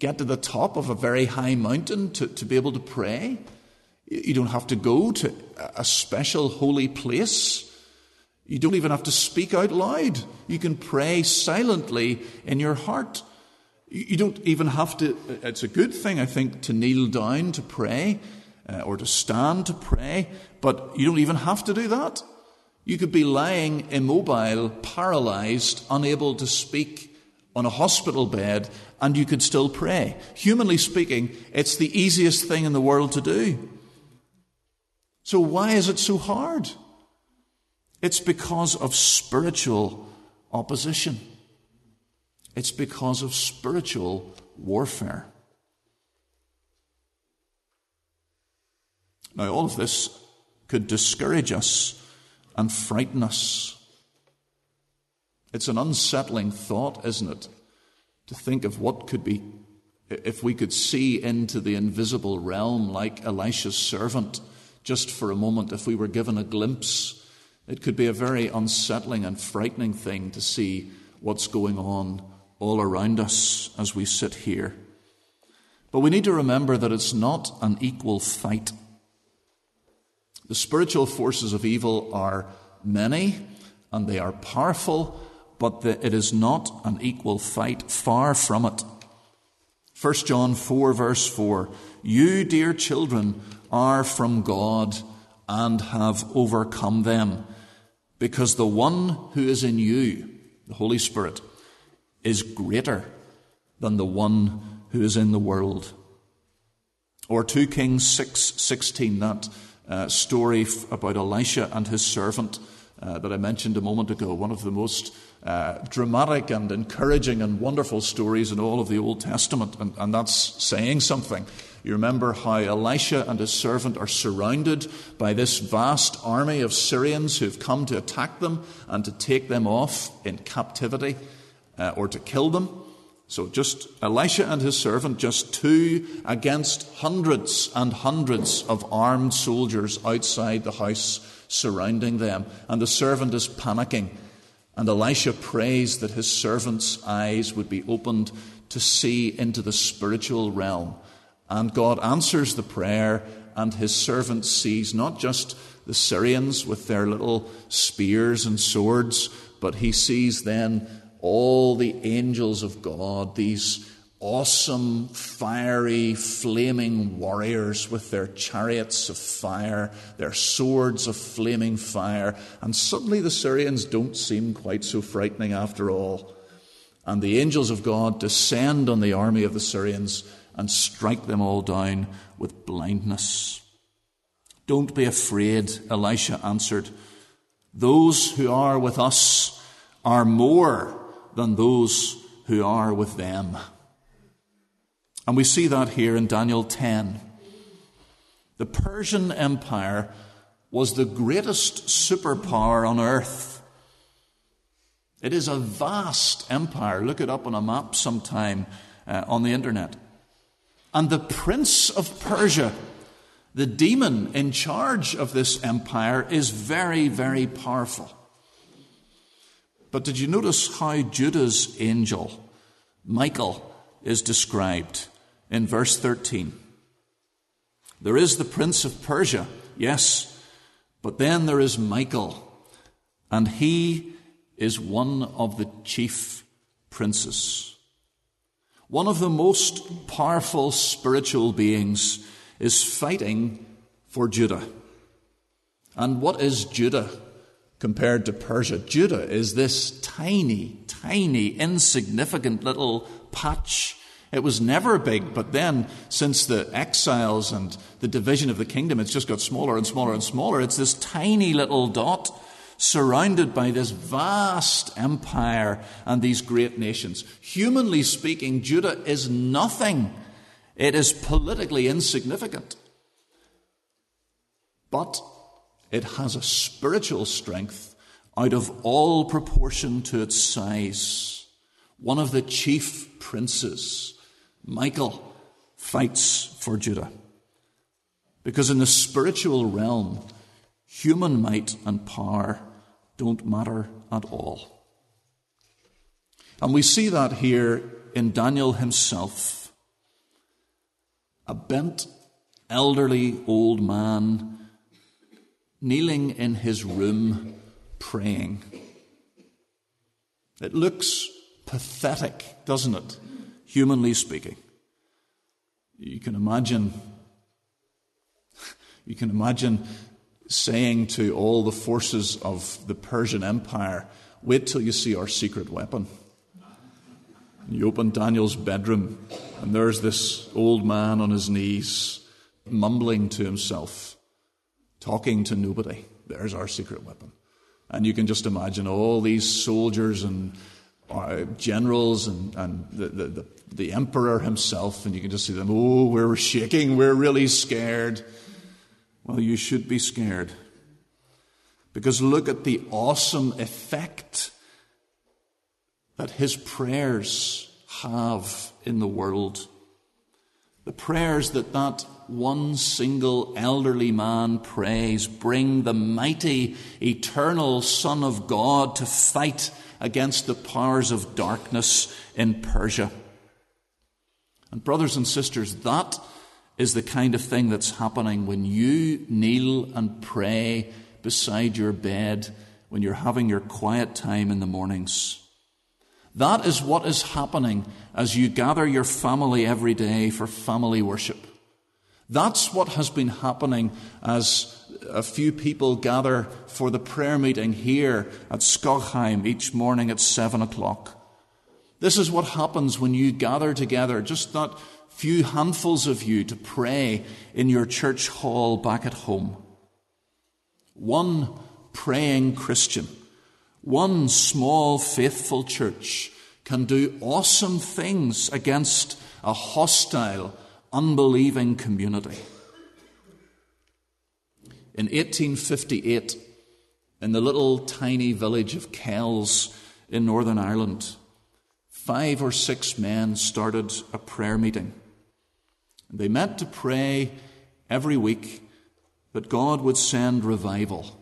get to the top of a very high mountain to, to be able to pray. You don't have to go to a special holy place. You don't even have to speak out loud. You can pray silently in your heart. You don't even have to, it's a good thing, I think, to kneel down to pray uh, or to stand to pray, but you don't even have to do that. You could be lying immobile, paralyzed, unable to speak on a hospital bed, and you could still pray. Humanly speaking, it's the easiest thing in the world to do. So why is it so hard? It's because of spiritual opposition. It's because of spiritual warfare. Now, all of this could discourage us and frighten us. It's an unsettling thought, isn't it? To think of what could be if we could see into the invisible realm like Elisha's servant just for a moment, if we were given a glimpse, it could be a very unsettling and frightening thing to see what's going on all around us as we sit here. But we need to remember that it's not an equal fight. The spiritual forces of evil are many and they are powerful, but the, it is not an equal fight. Far from it. 1 John 4, verse 4 You, dear children, are from God and have overcome them, because the one who is in you, the Holy Spirit, is greater than the one who is in the world. Or 2 Kings 6 16, that uh, story f- about Elisha and his servant uh, that I mentioned a moment ago, one of the most uh, dramatic and encouraging and wonderful stories in all of the Old Testament, and, and that's saying something. You remember how Elisha and his servant are surrounded by this vast army of Syrians who've come to attack them and to take them off in captivity uh, or to kill them. So just Elisha and his servant, just two against hundreds and hundreds of armed soldiers outside the house surrounding them. And the servant is panicking. And Elisha prays that his servant's eyes would be opened to see into the spiritual realm. And God answers the prayer, and his servant sees not just the Syrians with their little spears and swords, but he sees then all the angels of God, these awesome, fiery, flaming warriors with their chariots of fire, their swords of flaming fire. And suddenly the Syrians don't seem quite so frightening after all. And the angels of God descend on the army of the Syrians and strike them all down with blindness. Don't be afraid, Elisha answered. Those who are with us are more than those who are with them. And we see that here in Daniel 10. The Persian Empire was the greatest superpower on earth. It is a vast empire. Look it up on a map sometime uh, on the internet. And the prince of Persia, the demon in charge of this empire, is very, very powerful. But did you notice how Judah's angel, Michael, is described in verse 13? There is the prince of Persia, yes, but then there is Michael, and he is one of the chief princes. One of the most powerful spiritual beings is fighting for Judah. And what is Judah? Compared to Persia. Judah is this tiny, tiny, insignificant little patch It was never big, but then, since the exiles and the division of the kingdom, it's just got smaller and smaller and smaller. It's this tiny little dot surrounded by this vast empire and these great nations. Humanly speaking, Judah is nothing. It is politically insignificant. But it has a spiritual strength out of all proportion to its size. One of the chief princes Michael fights for Judah. Because in the spiritual realm, human might and power don't matter at all. And we see that here in Daniel himself. A bent, elderly old man kneeling in his room praying. It looks pathetic, doesn't it? humanly speaking. You can imagine, you can imagine saying to all the forces of the Persian Empire, wait till you see our secret weapon. You open Daniel's bedroom, and there's this old man on his knees, mumbling to himself, talking to nobody. There's our secret weapon. And you can just imagine all these soldiers and uh, generals and, and the, the, the, the emperor himself, and you can just see them, oh, we're shaking, we're really scared. Well, you should be scared. Because look at the awesome effect that his prayers have in the world. The prayers that that one single elderly man prays bring the mighty, eternal Son of God to fight against the powers of darkness in Persia. And, brothers and sisters, that is the kind of thing that's happening when you kneel and pray beside your bed when you're having your quiet time in the mornings. That is what is happening as you gather your family every day for family worship. That's what has been happening as a few people gather for the prayer meeting here at Skogheim each morning at seven o'clock. This is what happens when you gather together, just that few handfuls of you, to pray in your church hall back at home. One praying Christian, one small faithful church can do awesome things against a hostile, unbelieving community. In 1858, in the little tiny village of Kells in Northern Ireland, five or six men started a prayer meeting. They met to pray every week that God would send revival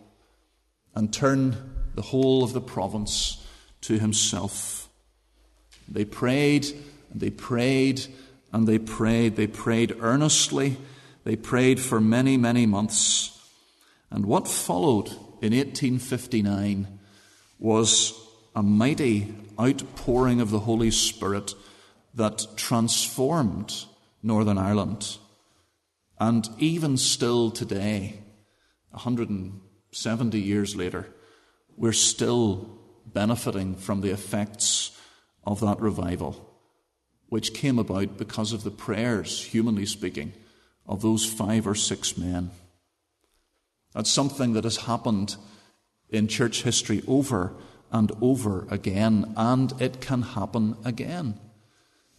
and turn the whole of the province to Himself. They prayed and they prayed and they prayed. They prayed earnestly. They prayed for many, many months. And what followed in 1859 was a mighty outpouring of the Holy Spirit that transformed Northern Ireland. And even still today, 170 years later, we're still benefiting from the effects of that revival, which came about because of the prayers, humanly speaking, of those five or six men. That's something that has happened in church history over and over again, and it can happen again.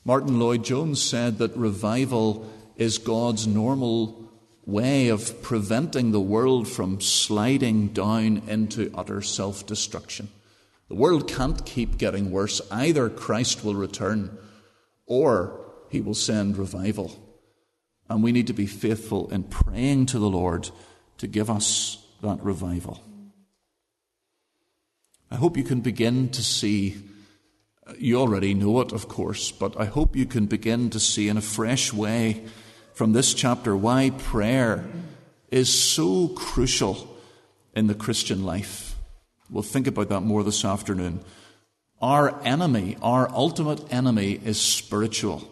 Martyn Lloyd-Jones said that revival is God's normal way of preventing the world from sliding down into utter self destruction. The world can't keep getting worse. Either Christ will return or he will send revival. And we need to be faithful in praying to the Lord to give us that revival. I hope you can begin to see, uh, you already know it, of course, but I hope you can begin to see in a fresh way from this chapter why prayer is so crucial in the Christian life. We'll think about that more this afternoon. Our enemy, our ultimate enemy, is spiritual.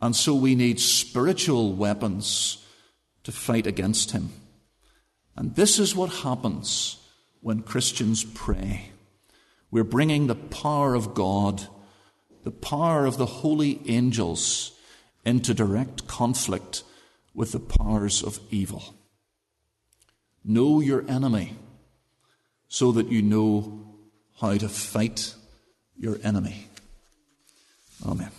And so we need spiritual weapons to fight against him. And this is what happens when Christians pray. We're bringing the power of God the power of the holy angels into direct conflict with the powers of evil. Know your enemy so that you know how to fight your enemy. Amen.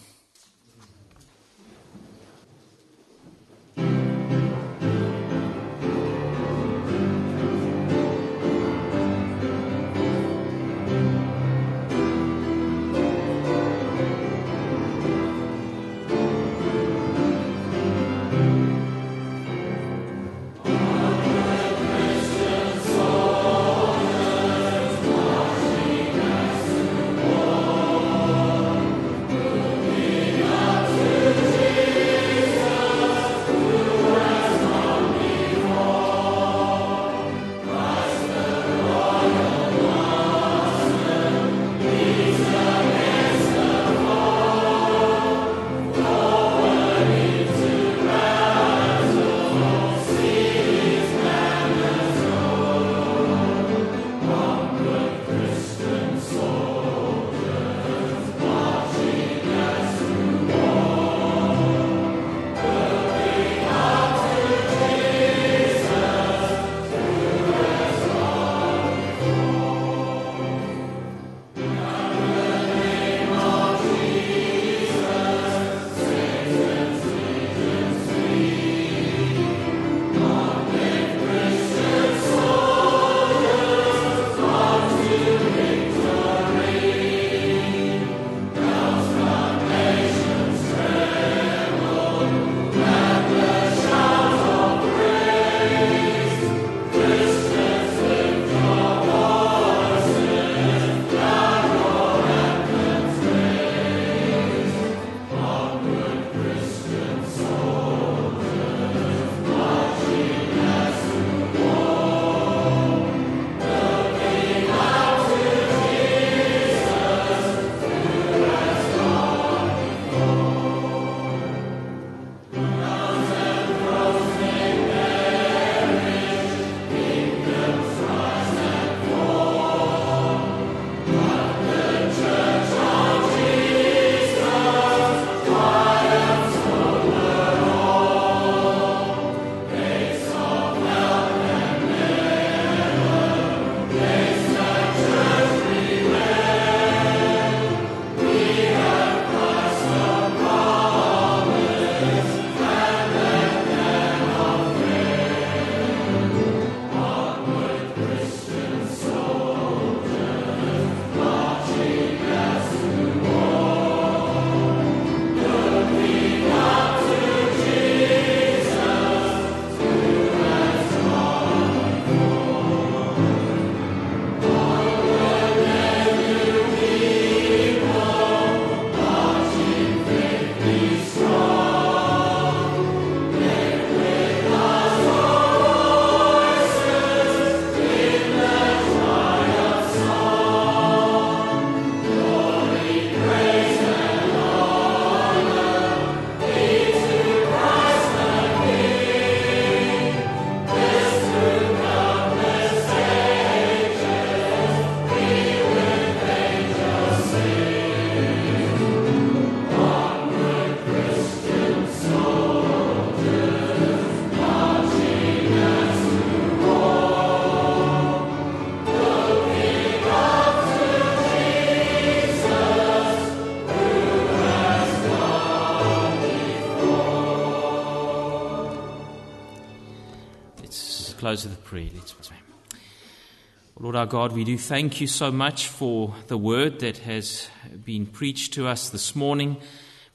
Our God, we do thank you so much for the word that has been preached to us this morning.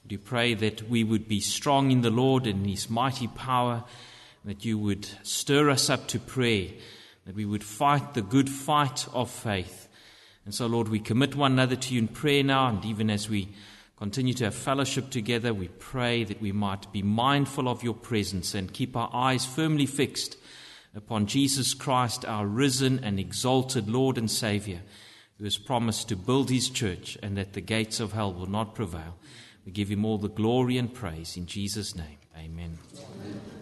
We do pray that we would be strong in the Lord and his mighty power, that you would stir us up to prayer, that we would fight the good fight of faith. And so, Lord, we commit one another to you in prayer now, and even as we continue to have fellowship together, we pray that we might be mindful of your presence and keep our eyes firmly fixed upon Jesus Christ, our risen and exalted Lord and Savior, who has promised to build his church and that the gates of hell will not prevail. We give him all the glory and praise in Jesus' name. Amen. Amen.